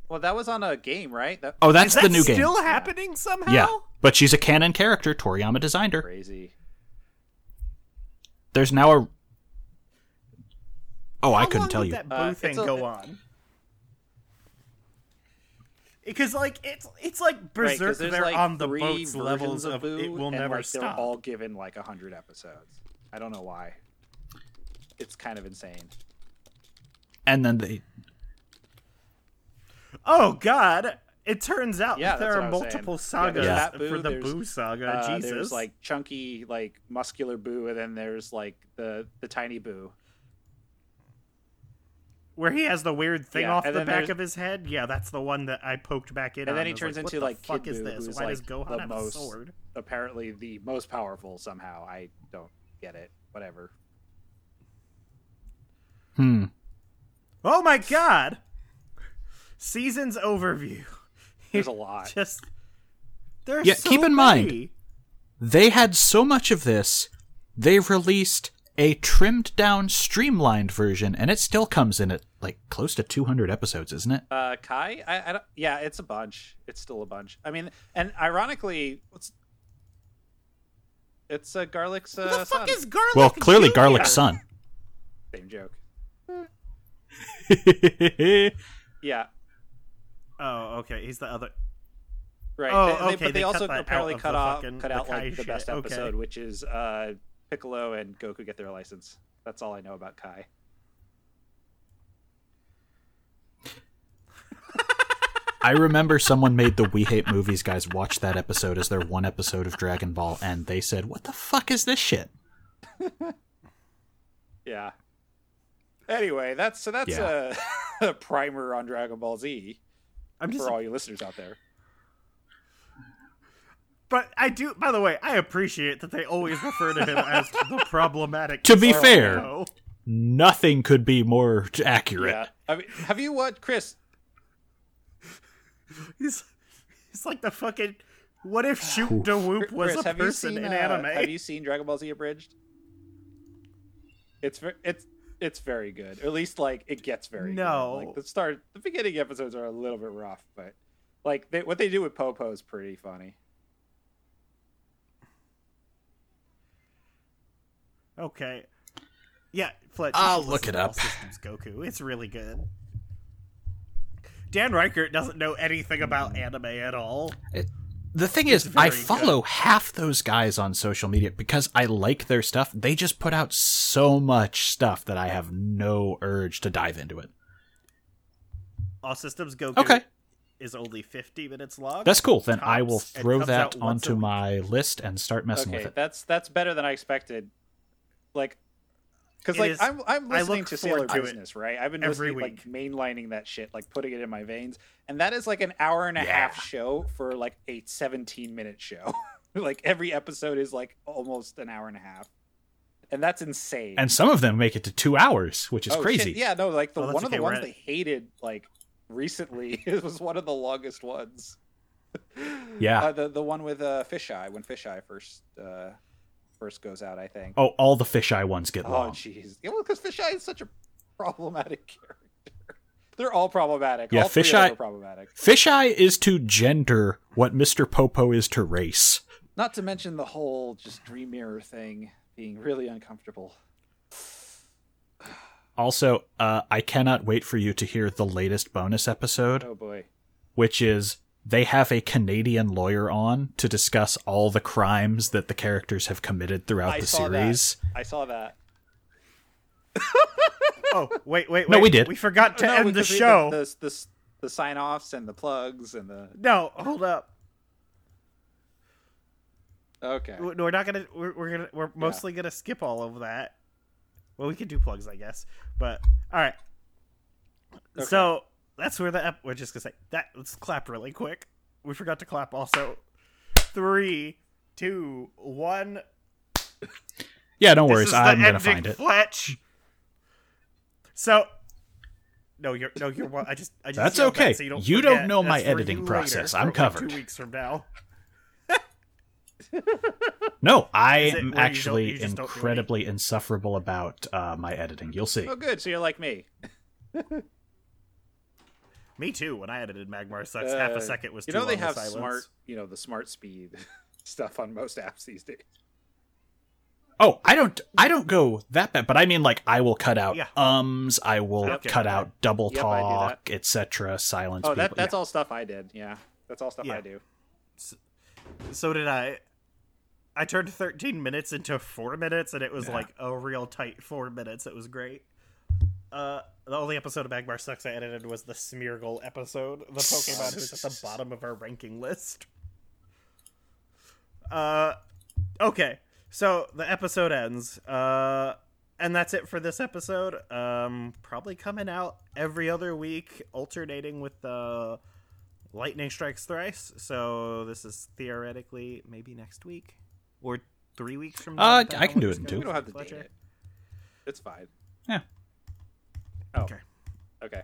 C: Well, that was on a game, right? That
A: Oh,
B: is
A: that's
B: that
A: the new game.
B: still happening somehow?
A: Yeah, but she's a canon character. Toriyama designed her.
C: crazy.
A: There's now a. Oh, I couldn't
B: long
A: tell
B: did
A: you.
B: that Boo
C: Uh,
B: thing
C: a-
B: go on? Because like it's it's like
C: Right,
B: Berserk.
C: 'cause
B: they're
C: like
B: on the
C: three
B: boats levels
C: of
B: of
C: Boo,
B: it will
C: and
B: never
C: like
B: stop.
C: they're all given like a hundred episodes. I don't know why. It's kind of insane.
A: And then they.
B: Oh God! It turns out
C: Yeah,
B: that there are
C: what I was saying.
B: multiple
C: Yeah,
B: sagas
C: Boo,
B: for the Boo saga.
C: Uh,
B: Jesus,
C: There's like chunky, like muscular Boo, and then there's like the the tiny Boo.
B: Where he has the weird thing
C: Yeah,
B: off the back of his head. Yeah, that's the one that I poked back in.
C: And
B: on.
C: then he turns
B: like,
C: into
B: what
C: like
B: the fuck
C: Kid
B: is
C: Boo,
B: this? Why
C: like
B: does Gohan
C: the
B: have
C: most
B: a sword?
C: apparently the most powerful somehow. I don't get it. Whatever.
A: Hmm.
B: Oh my God! Seasons overview. *laughs*
C: There's a lot.
B: Just there's
A: Yeah,
B: so
A: keep in mind- They had so much of this, they released a trimmed down, streamlined version, and it still comes in at like close to 200 episodes, isn't it?
C: Uh, Kai, I, I don't, yeah, it's a bunch. It's still a bunch. I mean, and ironically, what's it's uh, Garlic's uh,
B: Who the fuck
C: son.
B: is Garlic?
A: well, clearly
B: Jr.?
A: Garlic's *laughs* son.
C: Same joke. *laughs* Yeah,
B: Oh, okay. He's the other.
C: right.
B: Oh,
C: they, they-
B: okay,
C: but they,
B: they
C: also
B: that out
C: apparently
B: of
C: cut
B: the
C: off,
B: fucking-
C: cut out
B: Kai
C: like the best
B: shit, okay.
C: episode, which is uh, Piccolo and Goku get their license. That's all I know about Kai.
A: I remember someone made the We Hate Movies guys watch that episode as their one episode of Dragon Ball, and they said, What the fuck is this shit?
C: Yeah. Anyway, that's so that's
A: Yeah.
C: a, *laughs* a primer on Dragon Ball Z.
B: I'm just
C: for all you listeners out there.
B: But I do. By the way, I appreciate that they always refer to him as the problematic.
A: To be fair. Nothing could be more accurate.
C: Yeah. I mean, have you watched Chris? *laughs*
B: he's he's like the fucking. What if Shoot de Whoop was
C: Chris,
B: a
C: have you
B: person
C: seen
B: in
C: uh,
B: anime?
C: Have you seen Dragon Ball Z abridged? It's it's it's very good. Or at least like it gets very
B: No.
C: good. Like the start, the beginning episodes are a little bit rough, but like they, what they do with Popo is pretty funny.
B: Okay. Yeah, Fletch.
A: I'll look it up.
B: Systems Goku. It's really good. Dan Reichert doesn't know anything about anime at all.
A: The thing is, I
B: very
A: follow half those guys on social media because I like their stuff. They just put out so much stuff that I have no urge to dive into it.
B: All Systems go.
A: Okay.
B: is only 50 minutes long.
A: That's cool. Then I will throw that
B: out once a
A: onto my list and start messing
C: okay,
A: with it.
C: that's that's better than I expected. Like, because like
B: is-
C: I'm I'm listening to Sailor Business, right? I've been
B: every
C: listening like mainlining that shit, like putting it in my veins, and that is like an hour and a half show for like a 17 minute show. *laughs* like every episode is like almost an hour and a half, and that's insane.
A: And some of them make it to two hours, which is
C: Oh,
A: crazy.
C: shit. Yeah, no, like the
B: Oh,
C: one of the
B: okay,
C: ones
B: at-
C: they hated like recently *laughs* it was one of the longest ones.
A: Yeah.
C: uh, the the one with uh, Fisheye when Fisheye first uh, first goes out, I think.
A: Oh, all the fisheye ones get lost.
C: Oh,
A: long.
C: jeez. Yeah, well, because Fisheye is such a problematic *laughs* character. They're all problematic.
A: Yeah,
C: all three of them
A: Fisheye-
C: are problematic.
A: Fisheye is to gender what Mr. Popo is to race.
C: Not to mention the whole just dream mirror thing being really uncomfortable.
A: Also, uh, I cannot wait for you to hear the latest bonus episode,
C: Oh boy.
A: which is they have a Canadian lawyer on to discuss all the crimes that the characters have committed throughout
C: I
A: the
C: saw
A: series.
C: that. I saw that. *laughs*
B: Oh, wait, wait, wait.
A: No, we did.
B: We forgot to
C: No,
B: end the show.
C: The, the, the, the sign offs and the plugs and the.
B: No, hold up.
C: Okay.
B: No, We're not gonna. We're, we're gonna. We're mostly gonna skip all of that. Well, we could do plugs, I guess. But all right. So that's where the. Ep- we're just gonna say that. Let's clap really quick. We forgot to clap. Also, three, two, one.
A: Yeah, no
B: This
A: worries.
B: is the
A: I'm gonna find it.
B: Fletch. So. No, you're no, you're. one- I just. I just
A: That's
B: yelled that
A: okay.
B: so you don't,
A: You don't know my
B: That's for
A: editing process. I'm
B: for, like,
A: covered.
B: Two weeks from now. *laughs*
A: No, I
B: Is it you
A: am
B: don't-
A: actually
B: you don't do
A: incredibly insufferable about uh, my editing. You'll see.
C: Oh, good. So you're like me. *laughs*
B: Me too. When I edited Magmar sucks, half
C: Uh,
B: a second was too much.
C: You know they
B: long
C: have
B: with silence.
C: smart, you know, the smart speed *laughs* stuff on most apps these days.
A: Oh, I don't I don't go that bad, but I mean like I will cut out
B: Yeah.
A: ums, I will
B: Okay.
A: cut out double
C: Yep, I do
A: talk, etc., silence
C: Oh,
A: people.
C: that, that's
A: yeah.
C: all stuff I did. Yeah, that's all stuff
B: Yeah.
C: I do.
B: So did I. I turned 13 minutes into four minutes, and it was
A: Yeah.
B: like a real tight four minutes. It was great. Uh, the only episode of Magmar Sucks I edited was the Smeargle episode, the Pokemon who's at the *laughs* bottom of our ranking list. Uh, okay, so the episode ends. Uh, and that's it for this episode. Um, probably coming out every other week, alternating with the Lightning Strikes Thrice. So this is theoretically maybe next week or three weeks from now.
A: Uh, I can do it in two.
C: We don't have to
B: is,
C: date it. It's fine.
A: Yeah.
C: Oh.
B: Okay.
C: Okay.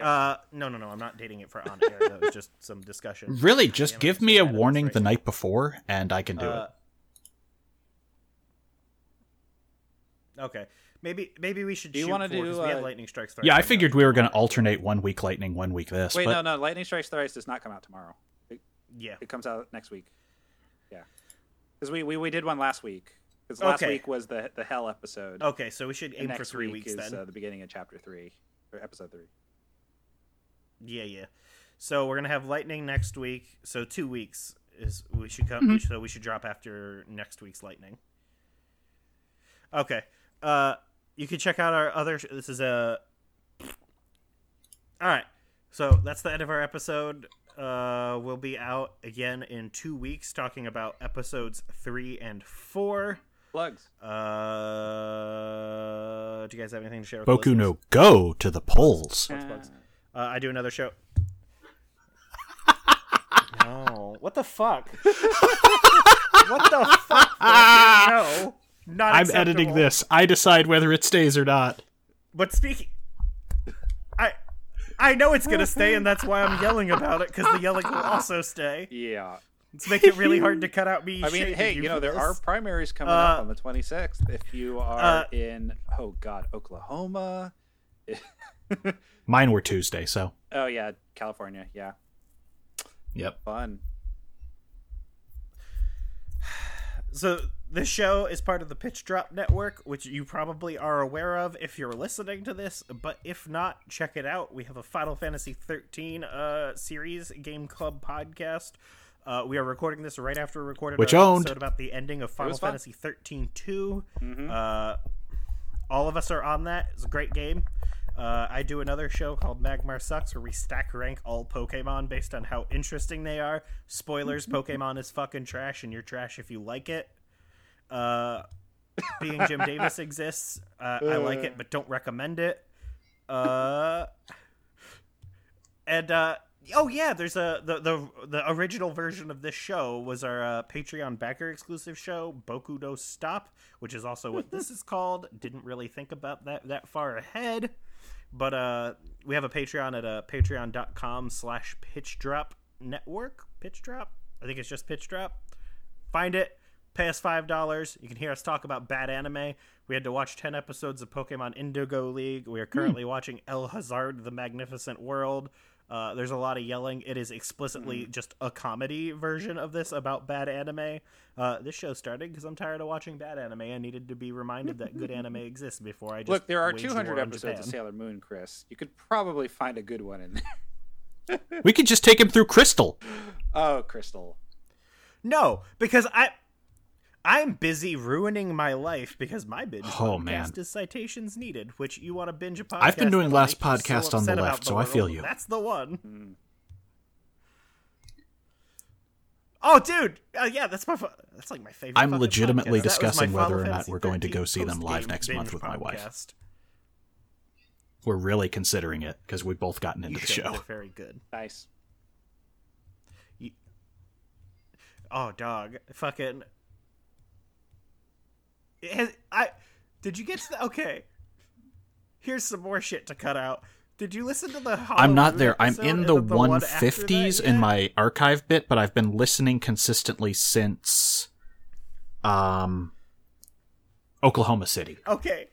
B: Uh, no, no, no. I'm not dating it for on air. That was just some discussion.
A: Really, just
B: Damn
A: give me a
B: bad at this
A: warning
B: right
A: the
B: now.
A: night before, and I can do
B: Uh,
A: it.
B: Okay. Maybe maybe we should.
C: Do you
B: want
C: wanna
B: to
C: do,
B: We had
C: uh,
B: lightning strikes. Thrice
A: Yeah, I figured we were going to alternate one week lightning, one week this.
C: Wait,
A: but
C: no, no. Lightning Strikes Thrice does not come out tomorrow. It,
B: Yeah.
C: it comes out next week. Yeah. Because we, we we did one last week. Because last
B: Okay.
C: week was the the hell episode.
B: Okay, so we should
C: and
B: aim for
C: next
B: three
C: week
B: weeks
C: is
B: then.
C: uh, the beginning of chapter three or episode three.
B: Yeah, yeah. So we're gonna have lightning next week. So two weeks is we should come.
C: Mm-hmm.
B: So we should drop after next week's lightning. Okay. Uh, you can check out our other. This is a. All right. So that's the end of our episode. Uh, we'll be out again in two weeks talking about episodes three and four.
C: Plugs.
B: Uh, do you guys have anything to share? With
A: Boku
B: the
A: no go to the polls.
B: Plugs, plugs. Uh, I do another show. *laughs* Oh, what the fuck? what the fuck? no, not.
A: I'm editing this. I decide whether it stays or not.
B: But speaking, I, I know it's gonna stay, and that's why I'm yelling about it because the yelling will also stay.
C: Yeah.
B: Let's make it really hard to cut out me. *laughs*
C: I mean, hey,
B: you
C: you know
B: for
C: there are primaries coming
B: Uh,
C: up on the 26th. If you are
B: uh,
C: in oh god, Oklahoma. *laughs*
A: Mine were Tuesday, so
C: Oh yeah, California. Yeah,
A: yep.
C: fun.
B: So this show is part of the Pitch Drop Network, which you probably are aware of if you're listening to this. But if not, check it out. We have a Final Fantasy 13 uh, series game club podcast. Uh, we are recording this right after we recorded
A: Which
B: our
A: owned.
B: episode about the ending of Final
C: was fun.
B: Fantasy 13 2. Uh, all of us are on that. It's a great game. Uh, I do another show called Magmar Sucks where we stack rank all Pokemon based on how interesting they are. Spoilers: *laughs* Pokemon is fucking trash, and you're trash if you like it. Uh, being Jim Davis *laughs* exists. Uh, I like it, but don't recommend it. Uh, and uh, oh yeah, there's a the, the the original version of this show was our uh, Patreon backer exclusive show, Boku no Stop, which is also what this is *laughs* called. Didn't really think about that that far ahead, but uh, we have a Patreon at uh, patreon.com slash pitch drop network. Pitch drop, I think it's just pitch drop. Find it. Pay us five dollars. You can hear us talk about bad anime. We had to watch ten episodes of Pokemon Indigo League. We are currently watching El Hazard: The Magnificent World. Uh, there's a lot of yelling. It is explicitly just a comedy version of this about bad anime. Uh, this show started because I'm tired of watching bad anime. I needed to be reminded that good anime *laughs* exists before I just
C: Look, there are 200
B: war on
C: episodes of Sailor Moon, Chris. You could probably find a good one in there.
A: We could just take him through Crystal. *laughs*
C: Oh, Crystal.
B: No, because I I'm busy ruining my life because my binge
A: Oh,
B: podcast
A: man.
B: is citations needed, which you want to binge a podcast.
A: I've been doing last podcast
B: so
A: on the left,
B: about
A: so I feel you.
B: That's the one.
C: Hmm.
B: Oh, dude, uh, yeah, that's my. fu- That's like my favorite.
A: I'm legitimately
B: podcast.
A: Discussing whether or not we're going to go see them live next month
B: binge
A: with my wife. We're really considering it because we've both gotten into
B: You
A: the
B: should.
A: show.
B: They're very good.
C: Nice.
B: Oh, dog, fucking. It has, I did you get to the okay? Here's some more shit to cut out. Did you listen to the?
A: I'm not there. I'm in the
B: one
A: 150s in my archive bit, but I've been listening consistently since um Oklahoma City.
B: Okay,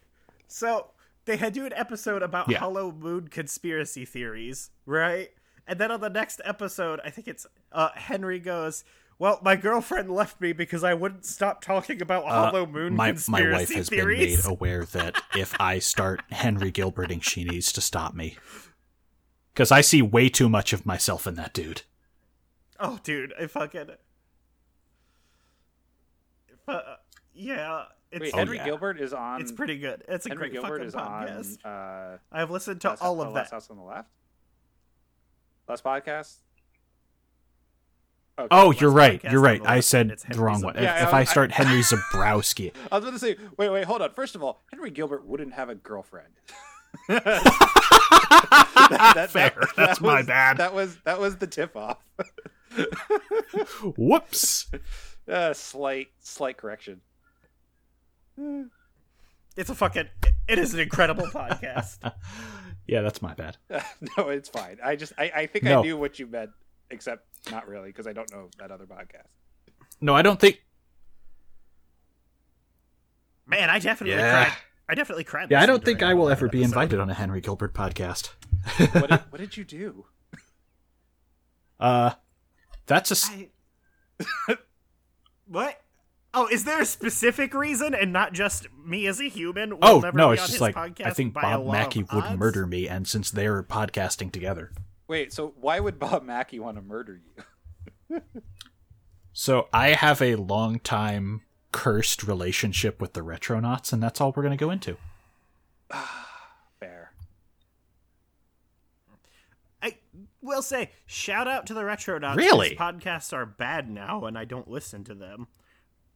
B: so they had do an episode about
A: Yeah.
B: Hollow Moon conspiracy theories, right? And then on the next episode, I think it's uh, Henry goes, "Well, my girlfriend left me because I wouldn't stop talking about
A: Uh,
B: Hollow Moon
A: my
B: conspiracy
A: my wife has
B: theories."
A: been made aware that if I start Henry Gilberting, she needs to stop me. Because I see way too much of myself in that dude.
B: Oh, dude, I fucking. Uh, yeah, it's
C: Wait,
A: Oh,
C: Henry
A: yeah.
C: Gilbert is on.
B: it's pretty good. It's a
C: Henry
B: great
C: Gilbert
B: fucking
C: is
B: podcast.
C: on. Uh,
B: I've listened to
C: Last-
B: all
C: oh,
B: of
C: Last
B: that.
C: House on the Left. Last podcast. Okay.
A: Oh, you're right. You're right. I said the wrong
B: Zab-
A: one.
C: Yeah,
A: if, if
C: I-
A: I *laughs*
C: I-
A: start Henry Zebrowski,
C: I was going to say, wait, wait, hold on. First of all, Henry Gilbert wouldn't have a girlfriend. *laughs* that, that-
A: Fair.
C: that
A: That's my
C: was-
A: bad.
C: That was that was the tip off. *laughs*
A: whoops.
C: uh, slight slight correction. *sighs*
B: It's a fucking. It is an incredible podcast.
A: Yeah, that's my bad.
C: no, it's fine. I just I, I think
A: No.
C: I knew what you meant, except not really because I don't know that other podcast.
A: No, I don't think.
B: Man, I definitely
A: Yeah.
B: cried. I definitely cried.
A: Yeah, I don't think I will
B: that
A: ever be invited on a Henry Gilbert podcast.
C: What did, *laughs* what did you do?
A: Uh, that's a. s-
B: I... *laughs* what? Oh, is there a specific reason and not just me as a human? will
A: Oh
B: never
A: no,
B: be
A: it's
B: on
A: just
B: his
A: like I think Bob
B: law
A: Mackey would
B: odds?
A: murder me, and since they're podcasting together,
C: Wait, so why would Bob Mackey want to murder you? *laughs*
A: so I have a long time cursed relationship with the Retronauts, and that's all we're gonna go into. *sighs*
C: Fair.
B: I will say, shout out to the Retronauts.
A: Really?
B: Podcasts are bad now, and I don't listen to them.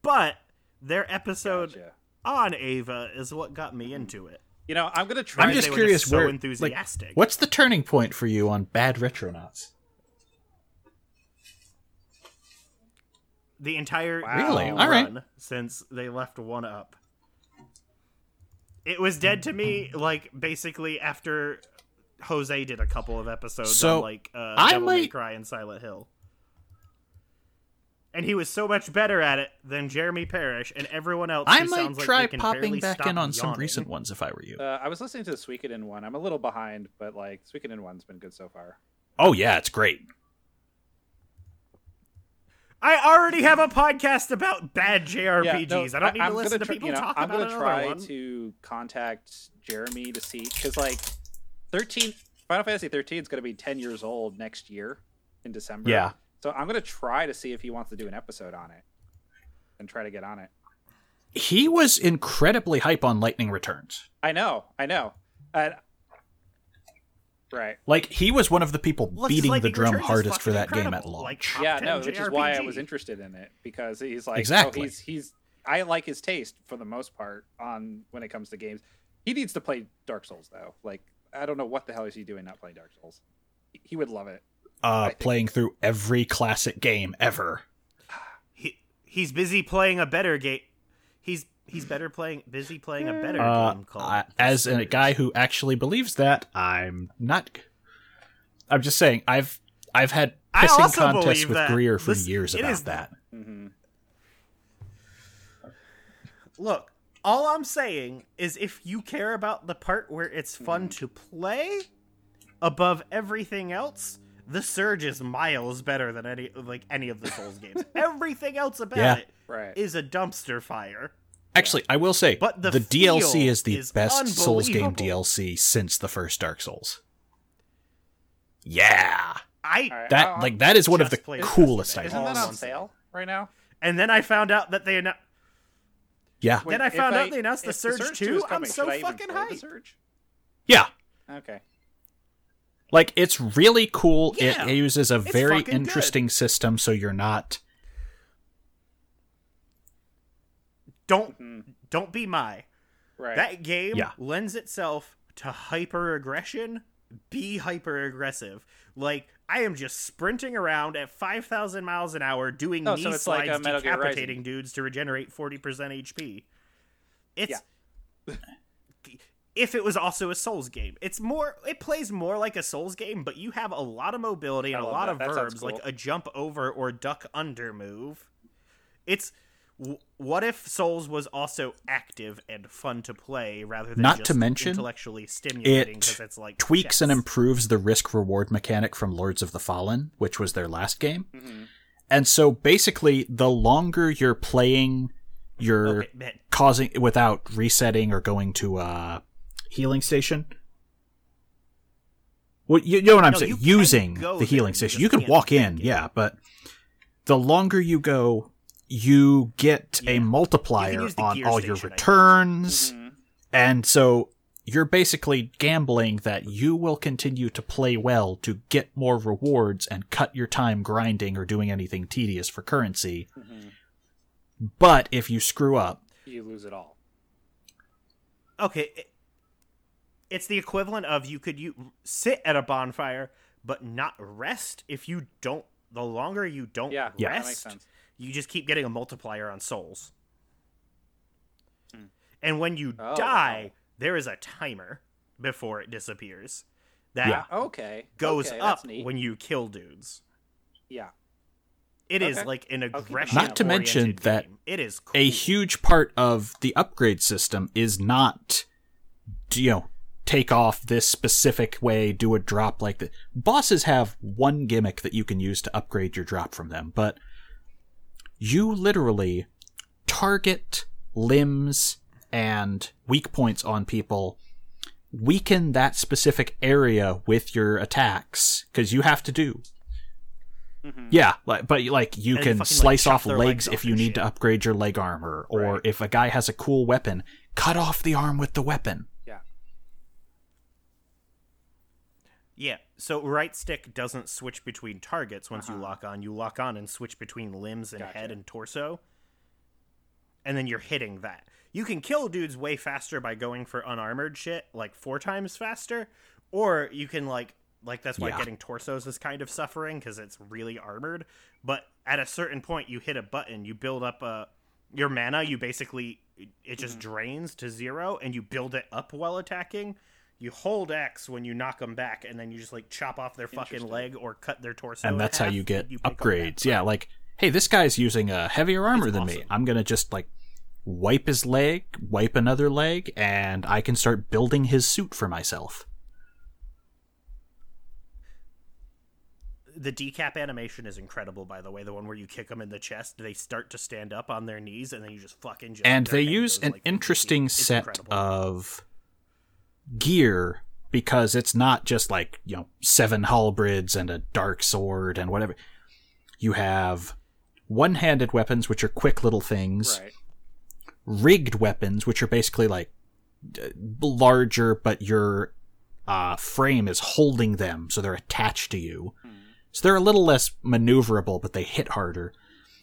B: But their episode
C: Gotcha.
B: on Eva is what got me into it.
C: You know, I'm gonna try.
A: I'm just curious
B: just so
A: where,
B: enthusiastic.
A: like, what's the turning point for you on bad Retronauts?
B: the entire
C: Wow.
A: Really? All right.
B: since they left one up. It was dead to me, like basically after Jose did a couple of episodes
A: So,
B: on like uh,
A: I
B: Devil May
A: might-
B: Cry and Silent Hill, and he was so much better at it than Jeremy Parish and everyone else.
A: I
B: who
A: might
B: sounds like
A: try
B: they can
A: popping back in on some recent ones if I were you.
C: Uh, I was listening to the Suikoden one. I'm a little behind, but like Suikoden one's been good so far.
A: oh yeah, it's great.
B: I already have a podcast about bad JRPGs.
C: no,
B: I don't need to
C: I'm
B: listen
C: gonna
B: to
C: try-
B: people
C: you know,
B: talk
C: I'm
B: about
C: gonna
B: another
C: try
B: one.
C: to contact Jeremy to see because like 13 Final Fantasy 13 is going to be 10 years old next year in December.
A: Yeah.
C: So I'm going to try to see if he wants to do an episode on it and try to get on it.
A: He was incredibly hype on Lightning Returns.
C: I know, I know. And right.
A: Like he was one of the people
B: Looks
A: beating
B: like
A: the drum
B: returns
A: hardest for
B: fucking
A: that game at launch.
B: like
C: yeah, no, which is why I was interested in it because he's like
A: Exactly.
C: oh, he's he's I like his taste for the most part on when it comes to games. He needs to play Dark Souls though. Like I don't know what the hell is he doing not playing Dark Souls. He- He would love it.
A: Uh,
C: think-
A: playing through every classic game ever.
B: He, he's busy playing a better game. He's he's better playing busy playing a better
A: Uh,
B: game called.
A: I- as a guy who actually believes that, I'm not. I'm just saying, I've I've had pissing contests with
B: that.
A: Greer for
B: This-
A: years about
B: is-
A: that.
C: hmm
B: Look, all I'm saying is if you care about the part where it's fun
A: Mm-hmm.
B: to play above everything else, the Surge is miles better than any like any of the Souls games. *laughs* Everything else about
A: Yeah.
B: it
C: Right.
B: is a dumpster fire.
A: Actually, I will say,
B: But the
A: the, DLC is the
B: is
A: best Souls game. DLC since the first Dark Souls. Yeah,
B: I
C: All right,
A: that
C: I'll-
A: like that is one of the coolest
B: yesterday.
A: items.
C: Isn't that on
B: on
C: sale right now?
B: and then I found out that they annou-
A: Yeah,
C: Wait,
B: Then I
C: if
B: found out they announced the
C: if
B: Surge
C: Surge
B: 2,
C: is
B: I'm so
C: should I even
B: fucking
C: play
B: hyped.
C: Surge?
A: yeah.
C: Okay.
A: Like it's really cool.
B: Yeah,
A: it uses a
B: it's
A: very
B: fucking good.
A: interesting system, so you're not.
B: don't
C: Mhm.
B: don't be my.
C: Right.
B: That game
A: Yeah.
B: lends itself to hyper aggression. Be hyper aggressive. Like I am just sprinting around at five thousand miles an hour, doing
C: Oh,
B: knee
C: so it's like,
B: slides,
C: uh, Metal Gear
B: decapitating dudes to regenerate forty percent HP. It's
C: Yeah. *laughs*
B: if it was also a Souls game, it's more. It plays more like a Souls game, but you have a lot of mobility and a lot
C: that.
B: of
C: That sounds
B: verbs, like a jump over or duck under move. It's what if Souls was also active and fun to play rather than
A: Not
B: just
A: to mention,
B: intellectually stimulating
A: It
B: it's like
A: tweaks and improves the risk reward mechanic from Lords of the Fallen, which was their last game.
C: Mhm.
A: And so basically, the longer you're playing, you're
B: Okay,
A: causing without resetting or going to a healing station. Well, you, you know what I'm
B: No,
A: saying? Using the healing station, you can walk in,
B: it.
A: yeah, but the longer you go, you get
B: Yeah.
A: a multiplier on all your
B: station, think.
A: returns.
C: Mhm.
A: And so you're basically gambling that you will continue to play well to get more rewards and cut your time grinding or doing anything tedious for currency.
C: Mhm.
A: But if you screw up,
C: You lose it all.
B: okay, it's the equivalent of you could you sit at a bonfire but not rest if you don't. The longer you don't
C: Yeah,
A: Yeah.
B: rest,
C: that
B: you just keep getting a multiplier on souls.
C: Hmm.
B: And when you
C: Oh,
B: die,
C: wow.
B: there is a timer before it disappears that
A: Yeah.
C: Okay.
B: goes
C: okay,
B: up when you kill dudes.
C: Yeah.
B: It is
C: Okay.
B: like an
C: keep an eye
B: aggression.
C: Not
A: to mention that
B: it is cool.
A: a huge part of the upgrade system is not, you know, take off this specific way, do a drop like that. Bosses have one gimmick that you can use to upgrade your drop from them, but you literally target limbs and weak points on people, weaken that specific area with your attacks, because you have to do.
C: Mhm.
A: Yeah, like, but like you
B: And
A: can
B: fucking,
A: slice
B: chop
A: off legs
B: legs
A: if you need
B: shit.
A: to upgrade your leg armor, or
C: Right.
A: if a guy has a cool weapon, cut off the arm with the weapon.
C: Yeah.
B: So right stick doesn't switch between targets once you
C: Uh-huh.
B: lock on. You lock on and switch between limbs and
C: Gotcha.
B: head and torso. And then you're hitting that. You can kill dudes way faster by going for unarmored shit, like four times faster, or you can like like that's why
A: Yeah.
B: getting torsos is kind of suffering because it's really armored. But at a certain point you hit a button, you build up a your mana. You basically it just
C: Mm-hmm.
B: drains to zero, and you build it up while attacking. You hold X when you knock them back, and then you just like chop off their fucking leg or cut their torso.
A: and that's how you get
B: and pick up that
A: upgrades. Yeah, like hey, this guy's using a heavier armor
B: It's
A: than me. I'm gonna just like wipe his leg, wipe another leg, and I can start building his suit for myself.
B: the decap animation is incredible by the way the one where you kick them in the chest they start to stand up on their knees and then you just fucking just
A: and they use
B: goes,
A: an
B: like,
A: interesting set
B: incredible.
A: of gear because it's not just like you know seven halberds and a dark sword and whatever. You have one-handed weapons which are quick little things.
C: Right.
A: rigged weapons which are basically like uh, larger but your uh, frame is holding them so they're attached to you. So they're a little less maneuverable but they hit harder.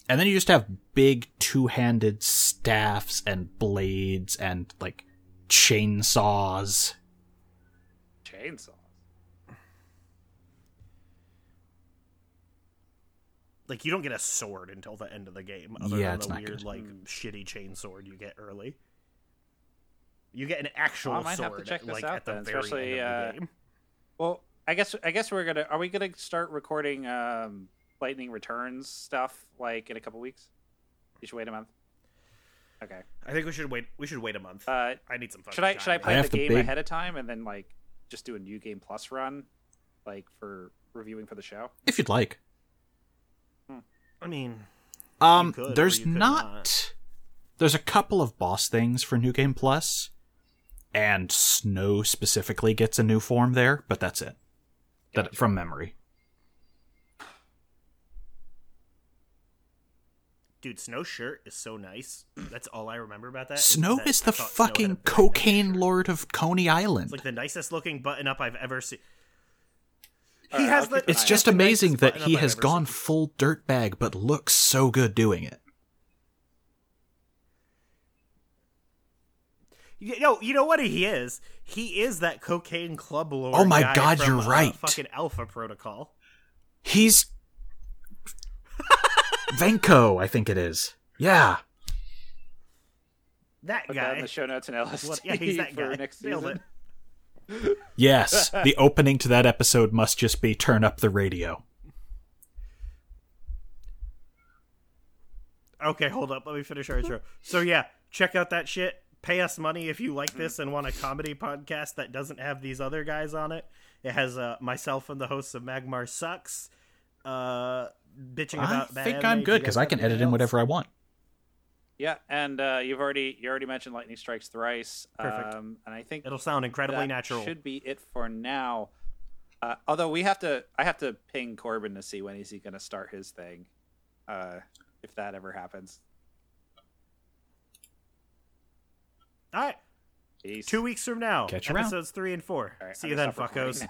A: And then you just have big two-handed staffs and blades and like chainsaws
C: Chainsaws.
B: like you don't get a sword until the end of the game other
A: Yeah,
B: than
A: it's
B: the
A: not
B: weird
A: good.
B: like shitty chain sword you get early you get an actual
C: Well, I might have
B: sword
C: to check this
B: like
C: out
B: at the
C: then,
B: very
C: especially,
B: end of the
C: uh,
B: game
C: Well, I guess I guess we're gonna. Are we gonna start recording um, Lightning Returns stuff like in a couple weeks? You should wait a month. Okay.
B: i think we should wait we should wait a month
C: Uh,
B: i need some fucking
C: should I should I play
A: have
C: the
A: the
C: game
A: big-
C: ahead of time and then like just do a new game plus run, like for reviewing for the show?
A: if you'd like
B: i mean
A: Um,
B: could, or
A: there's
B: you could
A: not,
B: not.
A: There's a couple of boss things for New Game Plus, and Snow specifically gets a new form there, but that's it. That from memory.
B: Dude snow shirt is so nice *clears throat* that's all i remember about that
A: Snow
B: that
A: is the
B: thought Snow had a
A: fucking cocaine lord of Coney Island.
B: It's like the nicest looking button up I've ever seen. He
C: Alright,
B: has the.
A: it's just
B: the
A: amazing that he has gone
B: seen.
A: full dirtbag, but looks so good doing it.
B: You know, you know what he is? He is that cocaine club lord.
A: Oh my
B: guy
A: God,
B: from,
A: you're
B: uh,
A: right.
B: fucking Alpha Protocol.
A: He's *laughs* Venko, I think it is. Yeah.
B: That
C: Put that in
B: guy.
C: the show notes and LSD
B: What- yeah, he's that
C: for
B: guy.
C: next season.
A: Yes. *laughs* the opening to that episode must just be turn up the radio.
B: Okay, hold up. Let me finish our intro. So yeah, check out that shit. Pay us money if you like this and want a comedy podcast that doesn't have these other guys on it. It has uh, myself and the hosts of Magmar Sucks. Uh, bitching
A: I
B: about bad
A: think. I'm good because I can
B: anything
A: edit in whatever I want.
C: Yeah, and uh, you've already you already mentioned Lightning Strikes Thrice.
B: Perfect.
C: Um, and I think
B: It'll sound incredibly
C: that
B: natural.
C: should be it for now. Uh, although we have to, I have to ping Corbin to see when is he going to start his thing, uh, if that ever happens.
B: All right,
C: Peace.
B: two weeks from now,
A: Catch you around.
B: episodes three and four.
C: All right,
B: See
C: I'm
B: you then,
C: gonna stop recording
B: fuckos.
C: now.